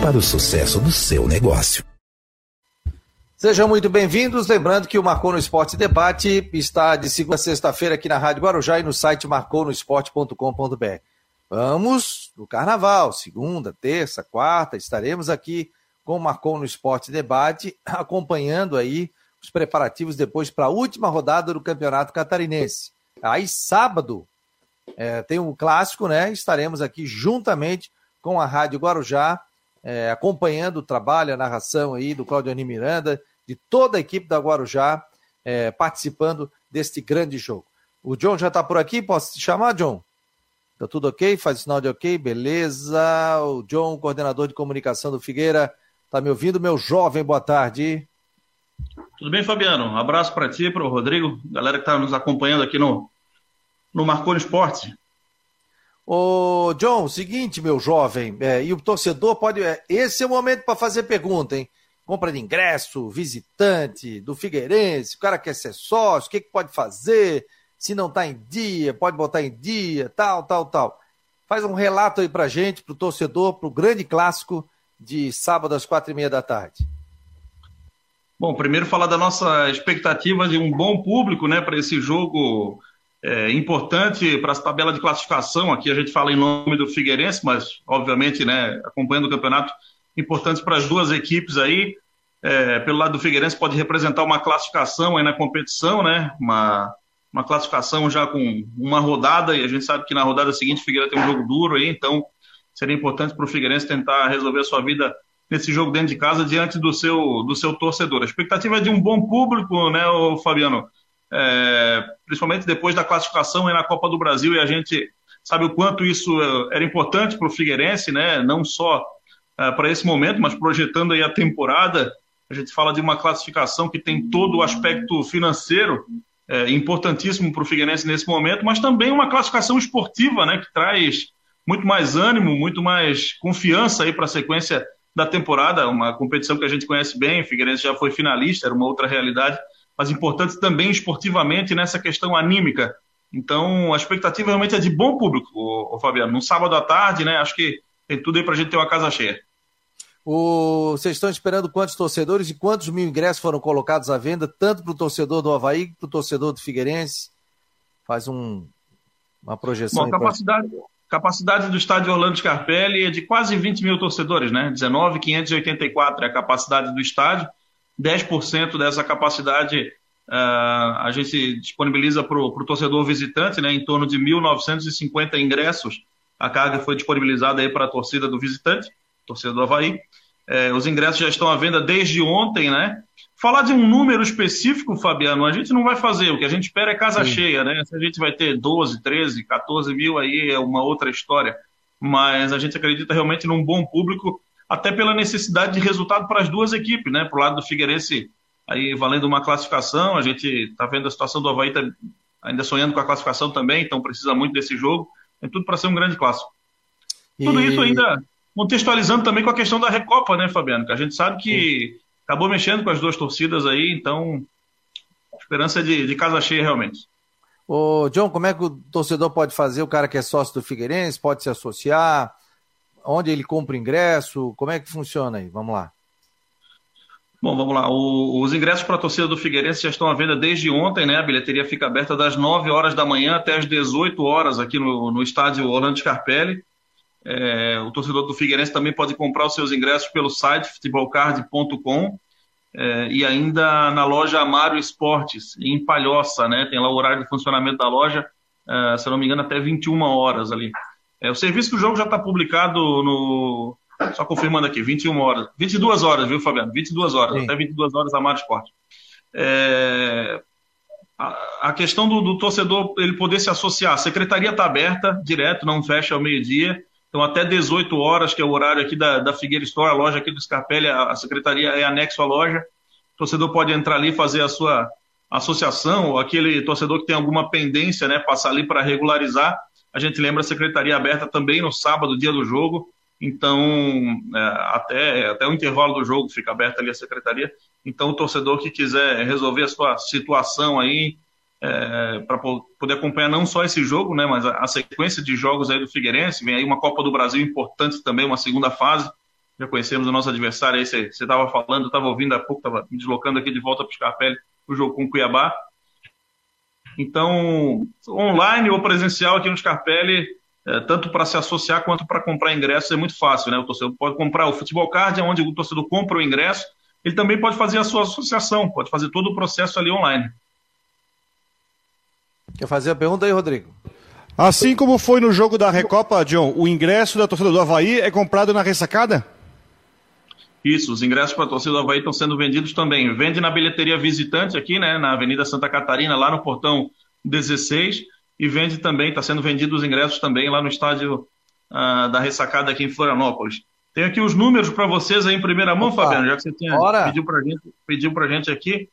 para o sucesso do seu negócio. Sejam muito bem-vindos. Lembrando que o Marcou no Esporte Debate está de segunda a sexta-feira aqui na Rádio Guarujá e no site marconosport.com.br. Vamos no Carnaval, segunda, terça, quarta, estaremos aqui com o Marcou no Esporte Debate, acompanhando aí os preparativos depois para a última rodada do Campeonato Catarinense. Aí, sábado, é, tem um clássico, né? Estaremos aqui juntamente com a Rádio Guarujá, é, acompanhando o trabalho, a narração aí do Claudio Ani Miranda, de toda a equipe da Guarujá é, participando deste grande jogo. O John já está por aqui, posso te chamar, John? Tá tudo ok? Faz sinal de ok, beleza. O John, coordenador de comunicação do Figueira, tá me ouvindo, meu jovem, boa tarde. Tudo bem, Fabiano? Um abraço para ti, para o Rodrigo, galera que está nos acompanhando aqui no, no Marconi Esporte. Ô, John, seguinte, meu jovem, é, e o torcedor pode. É, esse é o momento para fazer pergunta, hein? compra de ingresso, visitante do Figueirense, o cara quer ser sócio, o que, que pode fazer? Se não está em dia, pode botar em dia, tal, tal, tal. Faz um relato aí pra gente, pro torcedor, pro grande clássico de sábado às quatro e meia da tarde. Bom, primeiro falar da nossa expectativa de um bom público, né, para esse jogo é, importante para a tabela de classificação. Aqui a gente fala em nome do Figueirense, mas obviamente, né, acompanhando o campeonato, importantes para as duas equipes aí. É, pelo lado do Figueirense pode representar uma classificação aí na competição, né? Uma, uma classificação já com uma rodada, e a gente sabe que na rodada seguinte o Figueira tem um jogo duro aí, então seria importante para o Figueirense tentar resolver a sua vida nesse jogo dentro de casa diante do seu, do seu torcedor. A expectativa é de um bom público, né, Fabiano? É, principalmente depois da classificação na Copa do Brasil, e a gente sabe o quanto isso era importante para o Figueirense, né? Não só uh, para esse momento, mas projetando aí a temporada, a gente fala de uma classificação que tem todo o aspecto financeiro é, importantíssimo para o Figueirense nesse momento, mas também uma classificação esportiva, né, que traz muito mais ânimo, muito mais confiança para a sequência da temporada, uma competição que a gente conhece bem, o Figueirense já foi finalista, era uma outra realidade, mas importante também esportivamente nessa questão anímica. Então, a expectativa realmente é de bom público, o, Fabiano. No sábado à tarde, né, acho que tem tudo aí para a gente ter uma casa cheia. O... Vocês estão esperando quantos torcedores e quantos mil ingressos foram colocados à venda, tanto para o torcedor do Havaí quanto para o torcedor do Figueirense? Faz um... uma projeção. Bom, capacidade, capacidade do estádio Orlando Scarpelli é de quase 20 mil torcedores, né? 19,584 é a capacidade do estádio. 10% dessa capacidade uh, a gente disponibiliza para o torcedor visitante, né? Em torno de 1.950 ingressos. A carga foi disponibilizada para a torcida do visitante torcedor do Havaí. É, os ingressos já estão à venda desde ontem, né? Falar de um número específico, Fabiano, a gente não vai fazer. O que a gente espera é casa Sim. cheia, né? Se a gente vai ter 12, 13, 14 mil, aí é uma outra história. Mas a gente acredita realmente num bom público, até pela necessidade de resultado para as duas equipes, né? Para o lado do Figueirense, aí valendo uma classificação. A gente está vendo a situação do Havaí tá ainda sonhando com a classificação também, então precisa muito desse jogo. É tudo para ser um grande clássico. E... Tudo isso ainda contextualizando também com a questão da Recopa, né, Fabiano? Que a gente sabe que Sim. acabou mexendo com as duas torcidas aí, então esperança é de, de casa cheia realmente. Ô, John, como é que o torcedor pode fazer? O cara que é sócio do Figueirense pode se associar? Onde ele compra ingresso? Como é que funciona aí? Vamos lá. Bom, vamos lá. O, os ingressos para a torcida do Figueirense já estão à venda desde ontem, né? A bilheteria fica aberta das 9 horas da manhã até as 18 horas aqui no, no estádio Orlando Scarpelli. É, o torcedor do Figueirense também pode comprar os seus ingressos pelo site futebolcard.com é, e ainda na loja Amaro Esportes, em Palhoça, né? Tem lá o horário de funcionamento da loja, é, se não me engano, até 21 horas ali. É, o serviço do jogo já está publicado no, só confirmando aqui, 21 horas. 22 horas, viu, Fabiano? 22 horas, Sim. até 22 horas a Mar Esporte. É, a, a, questão do, do, torcedor ele poder se associar. A secretaria está aberta, direto, não fecha ao meio-dia. Então, até 18 horas, que é o horário aqui da, da Figueira Store, a loja aqui do Scarpelli, a, a secretaria é anexo à loja. O torcedor pode entrar ali e fazer a sua associação, ou aquele torcedor que tem alguma pendência, né, passar ali para regularizar. A gente lembra a secretaria aberta também no sábado, dia do jogo. Então, é, até, até o intervalo do jogo fica aberta ali a secretaria. Então, o torcedor que quiser resolver a sua situação aí, é, para poder acompanhar não só esse jogo, né, mas a, a, sequência de jogos aí do Figueirense, vem aí uma Copa do Brasil importante também, uma segunda fase. Já conhecemos o nosso adversário aí, você estava falando, estava ouvindo há pouco, estava me deslocando aqui de volta para o Scarpelli, o jogo com o Cuiabá. Então, online ou presencial aqui no Scarpelli, é, tanto para se associar quanto para comprar ingressos é muito fácil, né? O torcedor pode comprar o Futebol Card, é onde o torcedor compra o ingresso, ele também pode fazer a sua associação, pode fazer todo o processo ali online. Quer fazer a pergunta aí, Rodrigo? Assim como foi no jogo da Recopa, John, o ingresso da torcida do Havaí é comprado na ressacada? Isso, os ingressos para a torcida do Havaí estão sendo vendidos também. Vende na bilheteria visitante aqui, né, na Avenida Santa Catarina, lá no portão 16 e vende também, está sendo vendido os ingressos também lá no estádio uh, da Ressacada aqui em Florianópolis. Tem aqui os números para vocês aí em primeira mão, Opa, Fabiano, já que você tinha, pediu para gente, pediu a gente aqui.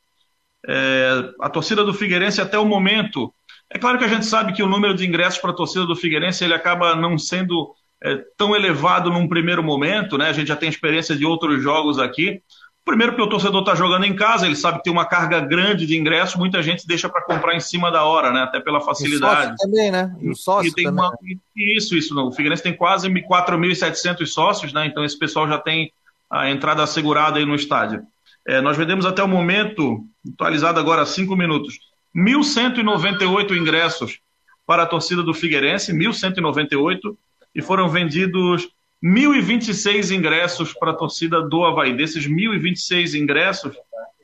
É, a torcida do Figueirense até o momento. É claro que a gente sabe que o número de ingressos para a torcida do Figueirense ele acaba não sendo é, tão elevado num primeiro momento, né? A gente já tem experiência de outros jogos aqui, Primeiro, porque o torcedor está jogando em casa, ele sabe que tem uma carga grande de ingresso, muita gente deixa para comprar em cima da hora, né? Até pela facilidade. E também, né? E o sócio e tem também. Uma, isso, isso. Não. O Figueirense tem quase 4.700 sócios, né? Então esse pessoal já tem a entrada assegurada aí no estádio. É, nós vendemos até o momento, atualizado agora há cinco minutos, 1.198 ingressos para a torcida do Figueirense, 1.198, e foram vendidos 1.026 ingressos para a torcida do Havaí. Desses 1.026 ingressos,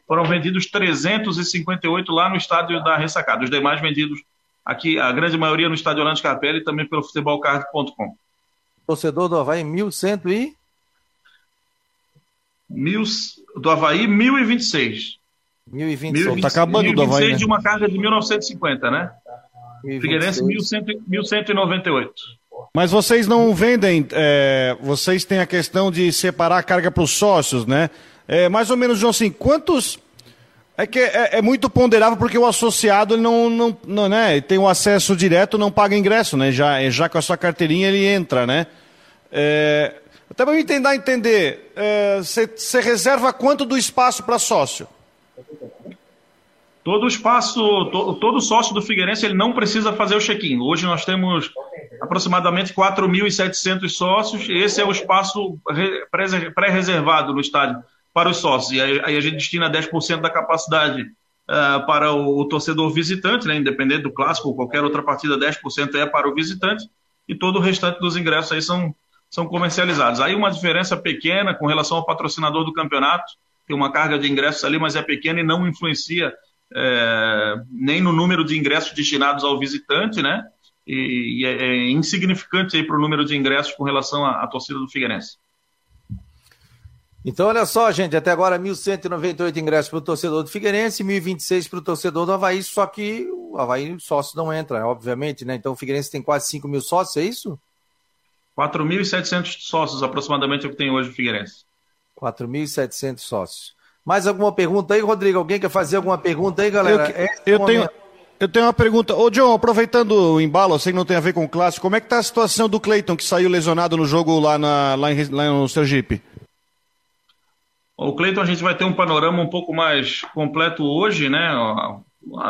foram vendidos 358 lá no estádio da Ressacada. Os demais vendidos aqui, a grande maioria no estádio Orlando Scarpelli e também pelo futebolcard.com. Torcedor do Havaí, 1.100 e... Mil, do Havaí, 1.026. 1.026. Está acabando do Havaí, né? de uma carga de 1950, né? 1026. Figueirense, 1.198. Mas vocês não vendem, é, vocês têm a questão de separar a carga para os sócios, né? É, mais ou menos, João, assim, quantos. É que é, é muito ponderável porque o associado não, não, não né, tem o acesso direto, não paga ingresso, né? Já, já com a sua carteirinha ele entra, né? É, até para eu tentar entender, você é, reserva quanto do espaço para sócio? Todo espaço, to, todo sócio do Figueirense ele não precisa fazer o check-in. Hoje nós temos aproximadamente 4.700 sócios. Esse é o espaço pré-reservado no estádio para os sócios. E aí, a gente destina 10% da capacidade uh, para o, o, torcedor visitante, né? independente do clássico ou qualquer outra partida, 10% é para o visitante. E todo o restante dos ingressos aí são, são comercializados. Aí uma diferença pequena com relação ao patrocinador do campeonato. Tem uma carga de ingressos ali, mas é pequena e não influencia é, nem no número de ingressos destinados ao visitante, né? E, e é, é, insignificante para o número de ingressos com relação à, à torcida do Figueirense. Então, olha só, gente, até agora 1.198 ingressos para o torcedor do Figueirense, 1.026 para o torcedor do Havaí, só que o Havaí sócio não entra, obviamente, né? Então o Figueirense tem quase 5 mil sócios, é isso? 4.700 sócios aproximadamente é o que tem hoje o Figueirense. 4.700 sócios. Mais alguma pergunta aí, Rodrigo? Alguém quer fazer alguma pergunta aí, galera? Eu, eu tenho, Eu tenho uma pergunta. Ô, John, aproveitando o embalo, eu sei que não tem a ver com o clássico, como é que tá a situação do Cleiton, que saiu lesionado no jogo lá, na, lá, em, lá no Sergipe? O Cleiton, a gente vai ter um panorama um pouco mais completo hoje, né?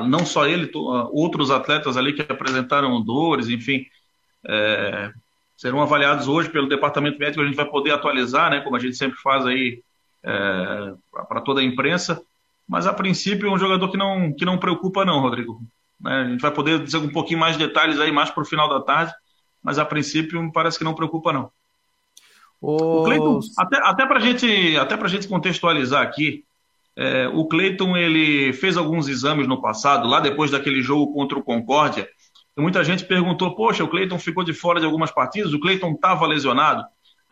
Não só ele, outros atletas ali que apresentaram dores, enfim, é, serão avaliados hoje pelo departamento médico. A gente vai poder atualizar, né? Como a gente sempre faz aí é, para toda a imprensa. Mas a princípio é um jogador que não, que não preocupa, não, Rodrigo. Né? A gente vai poder dizer um pouquinho mais de detalhes aí mais para o final da tarde, mas a princípio parece que não preocupa, não. O Cleiton, até, até para gente, até a gente contextualizar aqui, é, o Cleiton ele fez alguns exames no passado, lá depois daquele jogo contra o Concórdia, e muita gente perguntou: poxa, o Cleiton ficou de fora de algumas partidas, o Cleiton estava lesionado.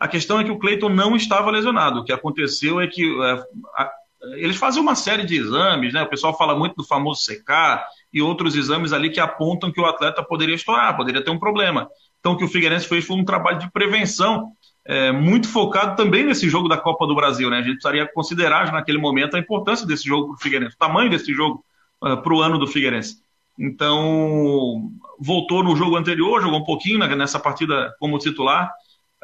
A questão é que o Cleiton não estava lesionado. O que aconteceu é que é, a, eles fazem uma série de exames, né? O pessoal fala muito do famoso secar e outros exames ali que apontam que o atleta poderia estourar, poderia ter um problema. Então, o que o Figueirense fez foi um trabalho de prevenção é, muito focado também nesse jogo da Copa do Brasil, né? A gente precisaria considerar naquele momento a importância desse jogo para o Figueirense, o tamanho desse jogo uh, é, para o ano do Figueirense. Então, voltou no jogo anterior, jogou um pouquinho nessa partida como titular,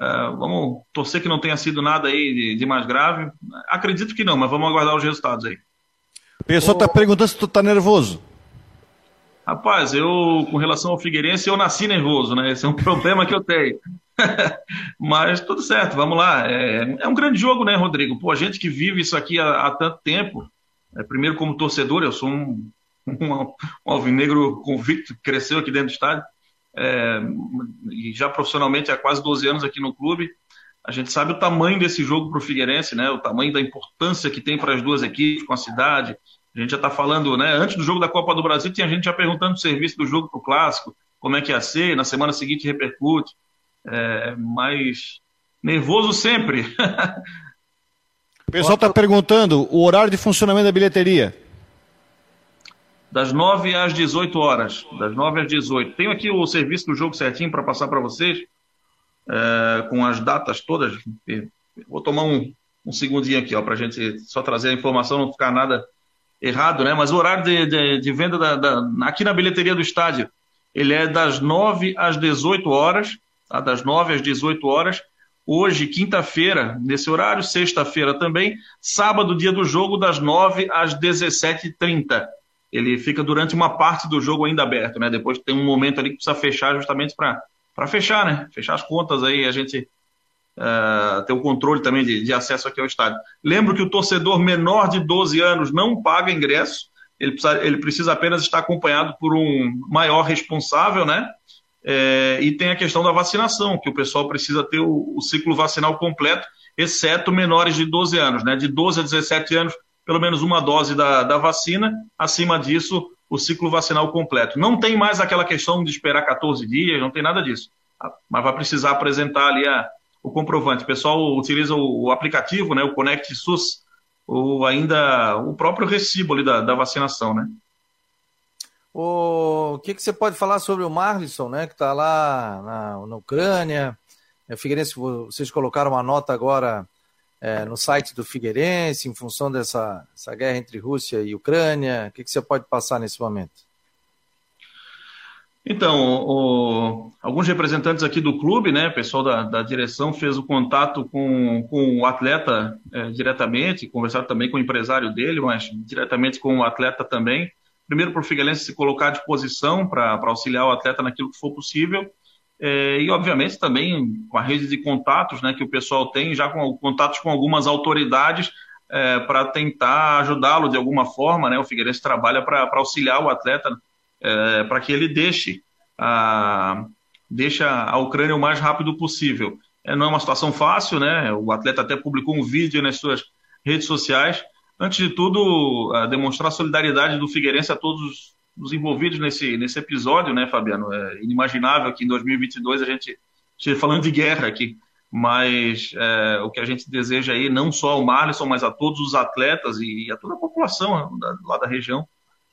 Uh, vamos torcer que não tenha sido nada aí de, de, mais grave. Acredito que não, mas vamos aguardar os resultados aí. O pessoal está perguntando se tu está nervoso. Rapaz, eu, com relação ao Figueirense, eu nasci nervoso, né? Esse é um [LAUGHS] problema que eu tenho. [LAUGHS] mas tudo certo, vamos lá. É, é, um grande jogo, né, Rodrigo? Pô, a gente que vive isso aqui há, há tanto tempo, é, primeiro como torcedor, eu sou um, um, [LAUGHS] um alvinegro convicto que cresceu aqui dentro do estádio é, e já profissionalmente há quase 12 anos aqui no clube, a gente sabe o tamanho desse jogo para o Figueirense, né? O tamanho da importância que tem para as duas equipes, com a cidade. A gente já está falando, né? Antes do jogo da Copa do Brasil, tinha gente já perguntando o serviço do jogo para o clássico, como é que ia ser, na semana seguinte repercute. É, mas nervoso sempre. [LAUGHS] o pessoal está perguntando o horário de funcionamento da bilheteria das 9 às 18 horas. Das 9 às 18. Tenho aqui o serviço do jogo certinho para passar para vocês, é, com as datas todas. Vou tomar um, um segundinho aqui, para a gente só trazer a informação, não ficar nada errado, né? Mas o horário de, de, de venda da, da, aqui na bilheteria do estádio, ele é das 9 às 18 horas, tá? das 9 às 18 horas. Hoje, quinta-feira, nesse horário, sexta-feira também, sábado, dia do jogo, das 9 às 17h30 ele fica durante uma parte do jogo ainda aberto, né? Depois tem um momento ali que precisa fechar justamente para fechar, né? Fechar as contas aí, a gente uh, ter o controle também de, de, acesso aqui ao estádio. Lembro que o torcedor menor de 12 anos não paga ingresso, ele precisa, ele precisa apenas estar acompanhado por um maior responsável, né? É, e tem a questão da vacinação, que o pessoal precisa ter o, o ciclo vacinal completo, exceto menores de 12 anos, né? De 12 a 17 anos pelo menos uma dose da, da vacina, acima disso, o ciclo vacinal completo. Não tem mais aquela questão de esperar 14 dias, não tem nada disso. Mas vai precisar apresentar ali a, o comprovante. O pessoal utiliza o, o aplicativo, né, o Connect SUS, ou ainda o próprio recibo ali da, da vacinação, né? O que, que você pode falar sobre o Marlisson, né, que está lá na, na Ucrânia? É, Figueirense, vocês colocaram uma nota agora é, no site do Figueirense, em função dessa guerra entre Rússia e Ucrânia? O que, que você pode passar nesse momento? Então, o, alguns representantes aqui do clube, né, pessoal da, da direção, fez o contato com, com o atleta é, diretamente, conversaram também com o empresário dele, mas diretamente com o atleta também. Primeiro, para o Figueirense se colocar à disposição para auxiliar o atleta naquilo que for possível. É, e, obviamente, também com a rede de contatos né, que o pessoal tem, já com contatos com algumas autoridades é, para tentar ajudá-lo de alguma forma. Né? O Figueirense trabalha para auxiliar o atleta é, para que ele deixe a, deixe a Ucrânia o mais rápido possível. É, não é uma situação fácil, né? o atleta até publicou um vídeo nas suas redes sociais. Antes de tudo, demonstrar a solidariedade do Figueirense a todos os envolvidos nesse, nesse episódio, né, Fabiano? É inimaginável que em 2022 a gente esteja falando de guerra aqui, mas é, o que a gente deseja aí, não só ao Marlisson, mas a todos os atletas e a toda a população da, lá da região,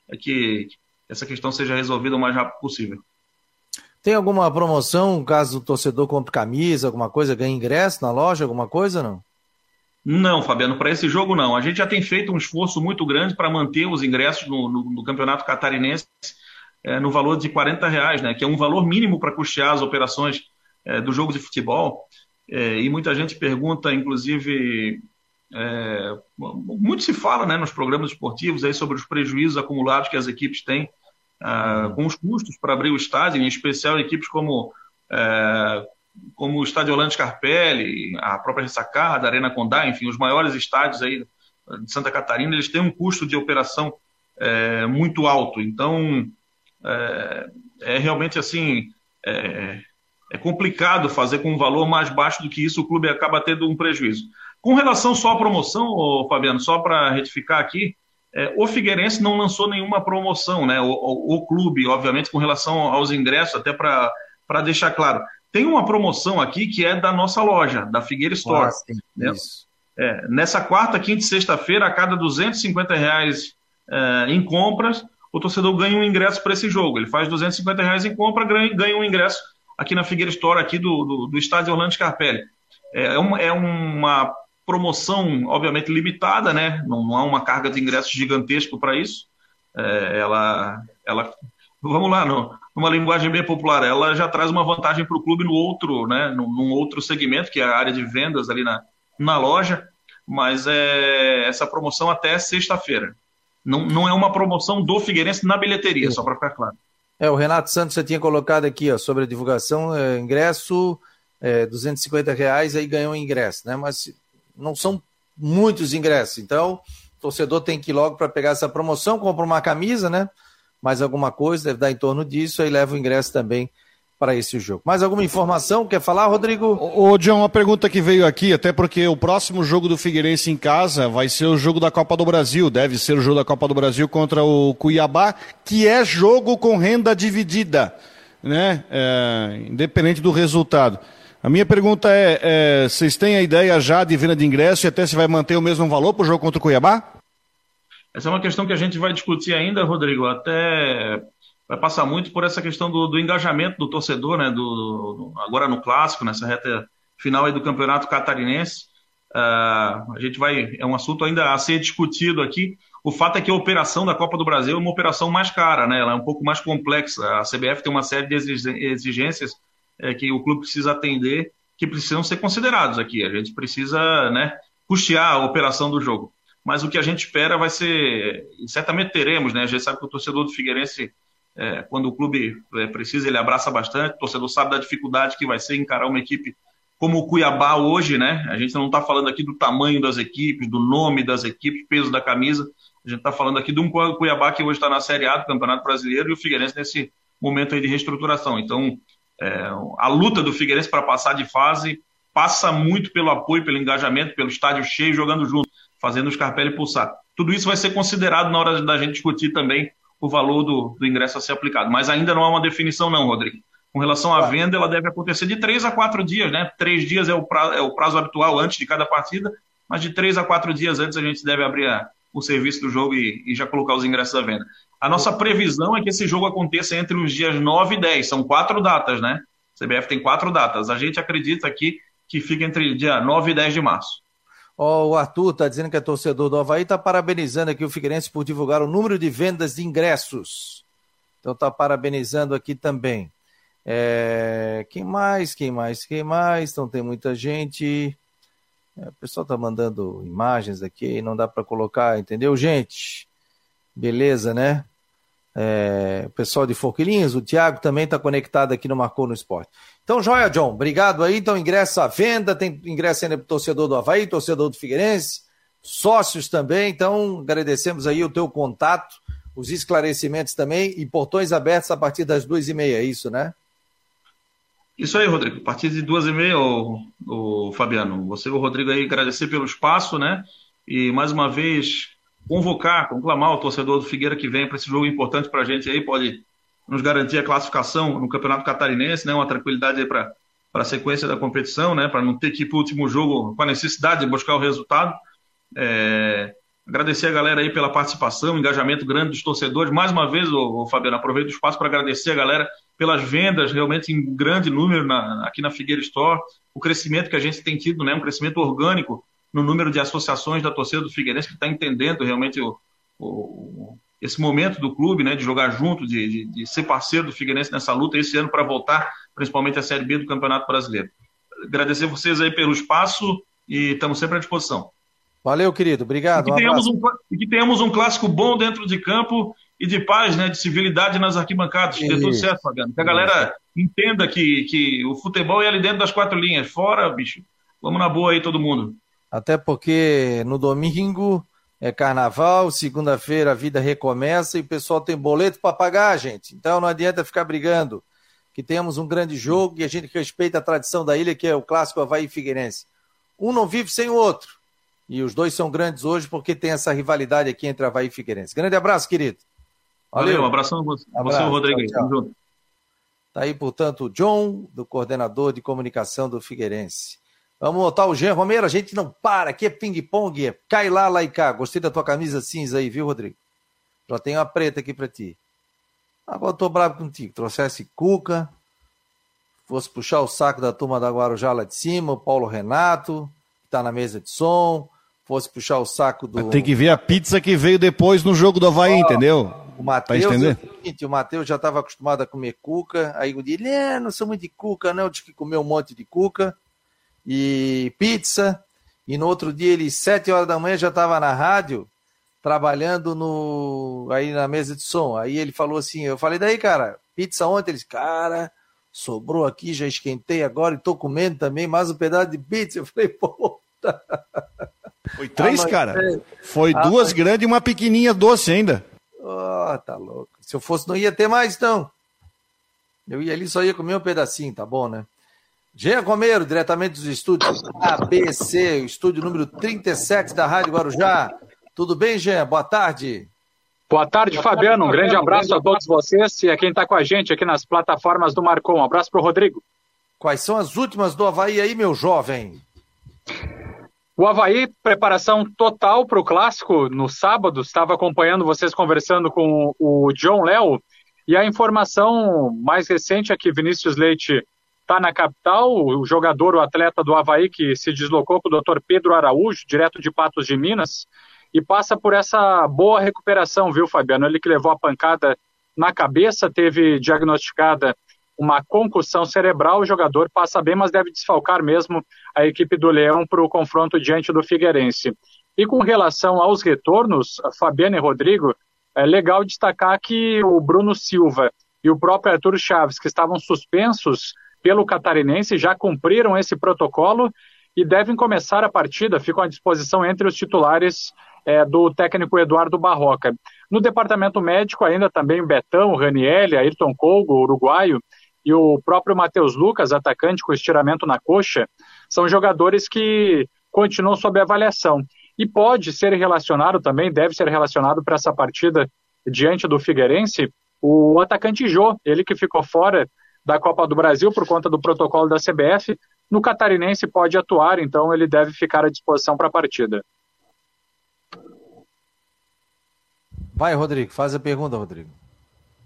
é que essa questão seja resolvida o mais rápido possível. Tem alguma promoção, caso o torcedor compre camisa, alguma coisa, ganhe ingresso na loja, alguma coisa, não? Não, Fabiano, para esse jogo não. A gente já tem feito um esforço muito grande para manter os ingressos no, no, no, Campeonato Catarinense é, no valor de 40 reais, né, que é um valor mínimo para custear as operações é, do jogo de futebol. É, e muita gente pergunta, inclusive, é, muito se fala né, nos programas esportivos aí sobre os prejuízos acumulados que as equipes têm ah, com os custos para abrir o estádio, em especial equipes como, é, como o Estádio Orlando Scarpelli, a própria Ressacada, a Arena Condá, enfim, os maiores estádios aí de Santa Catarina, eles têm um custo de operação é, muito alto. Então, é, é realmente assim, é, é, complicado fazer com um valor mais baixo do que isso, o clube acaba tendo um prejuízo. Com relação só à promoção, Fabiano, só para retificar aqui, é, o Figueirense não lançou nenhuma promoção, né? O, o, o clube, obviamente, com relação aos ingressos, até para deixar claro. Tem uma promoção aqui que é da nossa loja, da Figueira Store. Ah, né? É, nessa quarta, quinta e sexta-feira, a cada 250 reais é, em compras, o torcedor ganha um ingresso para esse jogo. Ele faz 250 reais em compra, ganha, ganha um ingresso aqui na Figueira Store, aqui do, do, do estádio Orlando Scarpelli. É, é uma, é uma promoção, obviamente, limitada, né? Não, não há uma carga de ingressos gigantesco para isso. É, ela, ela, vamos lá, no, numa linguagem bem popular, ela já traz uma vantagem para o clube no outro, né? Num, outro segmento, que é a área de vendas ali na, na loja, mas é essa promoção até sexta-feira. Não, não é uma promoção do Figueirense na bilheteria, só para ficar claro. É, o Renato Santos já tinha colocado aqui ó, sobre a divulgação, é, ingresso é, 250 reais, aí ganhou um ingresso, né? Mas não são muitos ingressos. Então, o torcedor tem que ir logo para pegar essa promoção, compra uma camisa, né? Mais alguma coisa, deve dar em torno disso, aí leva o ingresso também para esse jogo. Mais alguma informação? Quer falar, Rodrigo? Ô, John, uma pergunta que veio aqui, até porque o próximo jogo do Figueirense em casa vai ser o jogo da Copa do Brasil, deve ser o jogo da Copa do Brasil contra o Cuiabá, que é jogo com renda dividida, né? É, independente do resultado. A minha pergunta é, é, vocês têm a ideia já de venda de ingresso e até se vai manter o mesmo valor para o jogo contra o Cuiabá? Essa é uma questão que a gente vai discutir ainda, Rodrigo, até vai passar muito por essa questão do, do engajamento do torcedor, né, do, do, agora no Clássico, nessa reta final aí do Campeonato Catarinense. Uh, a gente vai, é um assunto ainda a ser discutido aqui. O fato é que a operação da Copa do Brasil é uma operação mais cara, né, ela é um pouco mais complexa. A CBF tem uma série de exigências é, que o clube precisa atender, que precisam ser considerados aqui. A gente precisa né, custear a operação do jogo. Mas o que a gente espera vai ser, e certamente teremos, né? A gente sabe que o torcedor do Figueirense, é, quando o clube é, precisa, ele abraça bastante. O torcedor sabe da dificuldade que vai ser encarar uma equipe como o Cuiabá hoje, né? A gente não está falando aqui do tamanho das equipes, do nome das equipes, peso da camisa. A gente está falando aqui de um Cuiabá que hoje está na Série A do Campeonato Brasileiro e o Figueirense nesse momento aí de reestruturação. Então, é, a luta do Figueirense para passar de fase passa muito pelo apoio, pelo engajamento, pelo estádio cheio, jogando junto, fazendo o Scarpelli pulsar. Tudo isso vai ser considerado na hora da gente discutir também o valor do, do ingresso a ser aplicado. Mas ainda não há uma definição, não, Rodrigo. Com relação à venda, ela deve acontecer de três a quatro dias, né? Três dias é o prazo, é o prazo habitual antes de cada partida, mas de três a quatro dias antes a gente deve abrir a, o serviço do jogo e, e, já colocar os ingressos à venda. A nossa previsão é que esse jogo aconteça entre os dias 9 e 10. São quatro datas, né? A CBF tem quatro datas. A gente acredita aqui que fica entre dia 9 e 10 de março. Oh, o Arthur está dizendo que é torcedor do Havaí, está parabenizando aqui o Figueirense por divulgar o número de vendas de ingressos. Então está parabenizando aqui também. É... Quem mais? Quem mais? Quem mais? Então tem muita gente. É, o pessoal está mandando imagens aqui, não dá para colocar, entendeu, gente? Beleza, né? É, o pessoal de Forquilinhos, o Thiago também está conectado aqui no Marcou no Esporte. Então, joia, John, obrigado aí. Então, ingresso à venda, tem ingresso ainda para torcedor do Havaí, torcedor do Figueirense, sócios também. Então, agradecemos aí o teu contato, os esclarecimentos também e portões abertos a partir das duas e meia, é isso, né? Isso aí, Rodrigo. A partir de duas e meia, o, o Fabiano, você e o Rodrigo aí agradecer pelo espaço, né? E mais uma vez convocar, conclamar o torcedor do Figueira que vem para esse jogo importante para a gente aí, pode nos garantir a classificação no Campeonato Catarinense, né, uma tranquilidade aí para a sequência da competição, né, para não ter que ir para o último jogo com a necessidade de buscar o resultado. É, agradecer a galera aí pela participação, engajamento grande dos torcedores. Mais uma vez, o, o Fabiano, aproveito o espaço para agradecer a galera pelas vendas realmente em grande número na, aqui na Figueira Store, o crescimento que a gente tem tido, né, um crescimento orgânico no número de associações da torcida do Figueirense, que está entendendo realmente o, o, esse momento do clube, né, de jogar junto, de, de, de ser parceiro do Figueirense nessa luta esse ano para voltar, principalmente a Série B do Campeonato Brasileiro. Agradecer vocês aí pelo espaço e estamos sempre à disposição. Valeu, querido. Obrigado. E que, um tenhamos, um, e que tenhamos um clássico bom dentro de campo e de paz, né, de civilidade nas arquibancadas. Que dê tudo certo, Fabiano. Que a galera entenda que, que o futebol é ali dentro das quatro linhas. Fora, bicho. Vamos na boa aí, todo mundo. Até porque no domingo é carnaval, segunda-feira a vida recomeça e o pessoal tem boleto para pagar, gente. Então não adianta ficar brigando. Que tenhamos um grande jogo e a gente respeita a tradição da ilha, que é o clássico Havaí Figueirense. Um não vive sem o outro. E os dois são grandes hoje porque tem essa rivalidade aqui entre Havaí e Figueirense. Grande abraço, querido. Valeu, Valeu um abração você, abraço, você Rodrigo. Tchau, tchau. Tá aí, portanto, o John, do coordenador de comunicação do Figueirense. Vamos botar o Jean Romero, a gente não para, aqui é ping-pong, é cai lá, lá e cá. Gostei da tua camisa cinza aí, viu, Rodrigo? Já tenho uma preta aqui pra ti. Agora eu tô bravo contigo. Trouxesse Cuca, fosse puxar o saco da turma da Guarujá lá de cima, o Paulo Renato, que tá na mesa de som, fosse puxar o saco do. Tem que ver a pizza que veio depois no jogo do Havaí, oh, entendeu? O Matheus, é o Matheus já estava acostumado a comer cuca, aí eu disse, é, não sou muito de cuca, não, eu disse que comeu um monte de cuca e pizza. E no outro dia, ele, sete horas da manhã, já estava na rádio, trabalhando no aí na mesa de som. Aí ele falou assim: Eu falei, daí, cara, pizza ontem? Ele disse, cara, sobrou aqui, já esquentei agora e tô comendo também mais um pedaço de pizza. Eu falei, puta. Foi três, cara? Foi duas grandes e uma pequenininha doce ainda. Oh, tá louco. Se eu fosse, não ia ter mais, então. Eu ia ali, só ia comer um pedacinho, tá bom, né? Jean Romero, diretamente dos estúdios ABC, o estúdio número 37 da Rádio Guarujá. Tudo bem, Jean? Boa tarde. Boa tarde, Fabiano. Um grande abraço a todos vocês e a quem está com a gente aqui nas plataformas do Marcon. Um abraço para o Rodrigo. Quais são as últimas do Havaí aí, meu jovem? O Havaí, preparação total para o clássico no sábado. Estava acompanhando vocês conversando com o John Léo. E a informação mais recente é que Vinícius Leite está na capital, o jogador, o atleta do Havaí que se deslocou com o Dr. Pedro Araújo, direto de Patos de Minas, e passa por essa boa recuperação, viu, Fabiano? Ele que levou a pancada na cabeça, teve diagnosticada uma concussão cerebral, o jogador passa bem, mas deve desfalcar mesmo a equipe do Leão para o confronto diante do Figueirense. E com relação aos retornos, Fabiano e Rodrigo, é legal destacar que o Bruno Silva e o próprio Arthur Chaves, que estavam suspensos pelo Catarinense já cumpriram esse protocolo e devem começar a partida, ficam à disposição entre os titulares é, do técnico Eduardo Barroca. No departamento médico, ainda também o Betão, Raniel, Ayrton Colgo, uruguaio, e o próprio Matheus Lucas, atacante com estiramento na coxa, são jogadores que continuam sob avaliação. E pode ser relacionado também, deve ser relacionado para essa partida diante do Figueirense, o atacante Jô, ele que ficou fora da Copa do Brasil por conta do protocolo da CBF. No catarinense pode atuar, então ele deve ficar à disposição para a partida. Vai, Rodrigo, faz a pergunta, Rodrigo.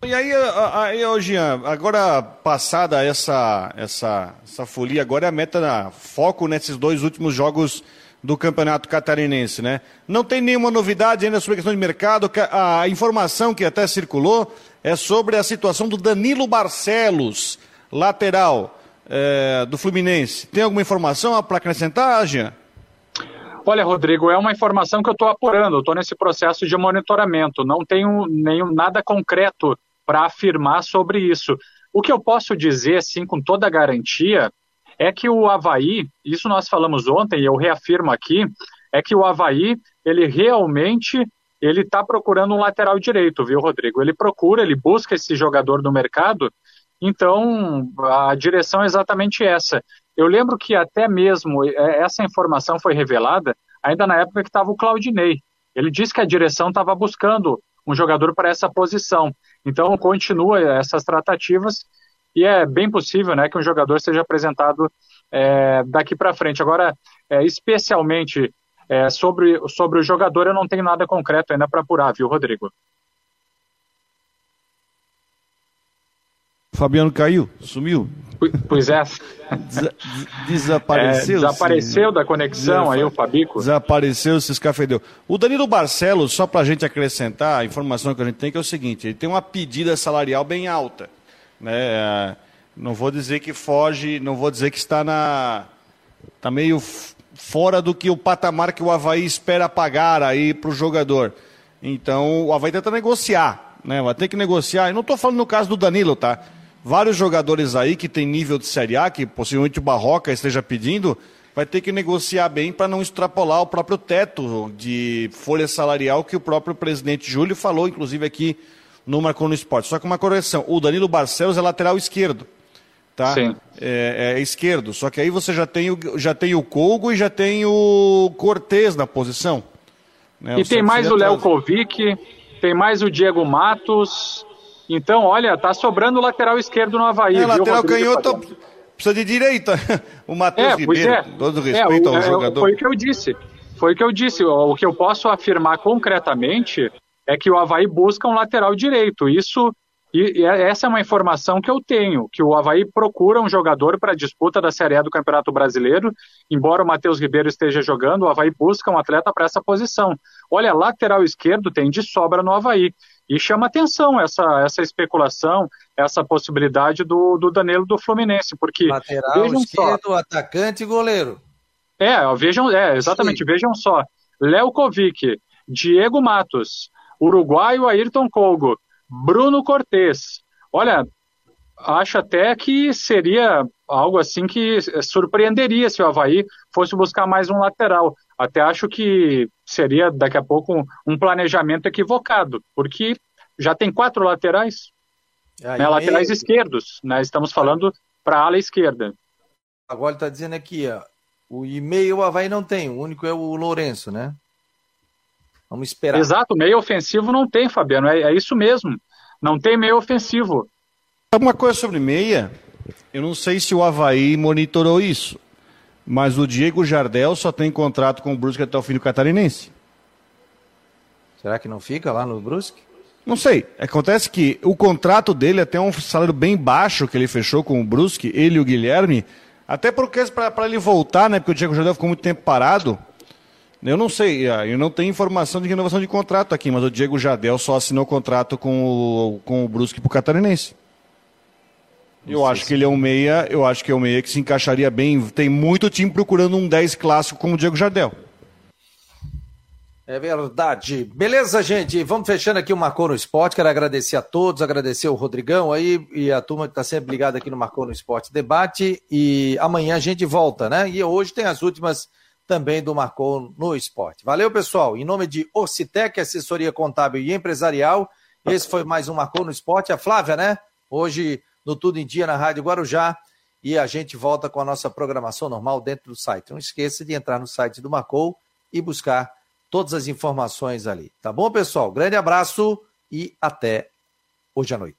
E aí, aí Jean, agora passada essa, essa, essa folia, agora é a meta, na, foco nesses dois últimos jogos do Campeonato Catarinense, né? Não tem nenhuma novidade ainda sobre a questão de mercado, a informação que até circulou é sobre a situação do Danilo Barcelos, lateral é, do Fluminense. Tem alguma informação para acrescentar, Jean? Olha, Rodrigo, é uma informação que eu estou apurando, estou nesse processo de monitoramento, não tenho nenhum, nada concreto para afirmar sobre isso. O que eu posso dizer, assim, com toda garantia, é que o Havaí, isso nós falamos ontem e eu reafirmo aqui, é que o Havaí, ele realmente ele está procurando um lateral direito, viu, Rodrigo? Ele procura, ele busca esse jogador no mercado, então a direção é exatamente essa. Eu lembro que até mesmo é, essa informação foi revelada ainda na época que estava o Claudinei. Ele disse que a direção estava buscando um jogador para essa posição. Então continua essas tratativas e é bem possível né, que um jogador seja apresentado é, daqui para frente. Agora, é, especialmente é, sobre, sobre o jogador, eu não tenho nada concreto ainda para apurar, viu, Rodrigo? Fabiano caiu, sumiu. Pois é. desapareceu. É, desapareceu da conexão aí o Fabico. Desapareceu, se escafedeu. O Danilo Barcelos, só para a gente acrescentar, a informação que a gente tem que é o seguinte: ele tem uma pedida salarial bem alta. Né? É, não vou dizer que foge, não vou dizer que está na. Está meio fora do que o patamar que o Havaí espera pagar aí para o jogador. Então o Havaí tenta negociar, né? Vai ter que negociar. E não estou falando no caso do Danilo, tá? vários jogadores aí que tem nível de Série A, que possivelmente o Barroca esteja pedindo, vai ter que negociar bem para não extrapolar o próprio teto de folha salarial que o próprio presidente Júlio falou, inclusive aqui no Marcou no Esporte. Só que uma correção, o Danilo Barcelos é lateral esquerdo. Tá? Sim. É, é, esquerdo. Só que aí você já tem o, já tem o Colgo e já tem o Cortez na posição. Né? E tem mais o Léo Kovic, tem mais o Diego Matos, então, olha, tá sobrando o lateral esquerdo no Havaí. É, lateral canhoto precisa de direita. [LAUGHS] O Matheus é, Ribeiro, é. todo é, respeito é, ao jogador. Foi o que eu disse. Foi o que eu disse. O que eu posso afirmar concretamente é que o Havaí busca um lateral direito. Isso e, essa é uma informação que eu tenho, que o Havaí procura um jogador para a disputa da Série A do Campeonato Brasileiro, embora o Matheus Ribeiro esteja jogando, o Havaí busca um atleta para essa posição. Olha, lateral esquerdo tem de sobra no Havaí. E chama atenção essa, essa especulação, essa possibilidade do, do Danilo do Fluminense, porque. Lateral esquerdo, só, atacante e goleiro. É, vejam, é, exatamente, Sim. vejam só. Léo Kovic, Diego Matos, uruguaio Ayrton Colgo, Bruno Cortes. Olha, acho até que seria algo assim que surpreenderia se o Havaí fosse buscar mais um lateral. Até acho que seria daqui a pouco um, planejamento equivocado, porque já tem quatro laterais, é, né, laterais meio... esquerdos, né? Estamos falando para a ala esquerda. Agora ele está dizendo aqui, ó, o e-mail o Havaí não tem, o único é o Lourenço, né? Vamos esperar. Exato, meio ofensivo não tem, Fabiano, é, é isso mesmo. Não tem meio ofensivo. Uma coisa sobre meia, eu não sei se o Havaí monitorou isso. Mas o Diego Jardel só tem contrato com o Brusque até o fim do Catarinense. Será que não fica lá no Brusque? Não sei. Acontece que o contrato dele é até um salário bem baixo que ele fechou com o Brusque, ele e o Guilherme, até porque para ele voltar, né? Porque o Diego Jardel ficou muito tempo parado. Eu não sei, ah, eu não tenho informação de renovação de contrato aqui, mas o Diego Jardel só assinou contrato com o, com o Brusque pro Catarinense. Eu acho que ele é um meia, eu acho que é um meia que se encaixaria bem. Tem muito time procurando um 10 clássico como o Diego Jardel. É verdade. Beleza, gente? Vamos fechando aqui o Marcou no Esporte. Quero agradecer a todos, agradecer o Rodrigão aí e a turma que está sempre ligada aqui no Marcou no Esporte Debate. E amanhã a gente volta, né? E hoje tem as últimas também do Marcou no Esporte. Valeu, pessoal. Em nome de Ocitec, assessoria contábil e empresarial, esse foi mais um Marcou no Esporte. A Flávia, né? Hoje no Tudo em Dia na Rádio Guarujá. E a gente volta com a nossa programação normal dentro do site. Não esqueça de entrar no site do Marcou e buscar todas as informações ali. Tá bom, pessoal? Grande abraço e até hoje à noite.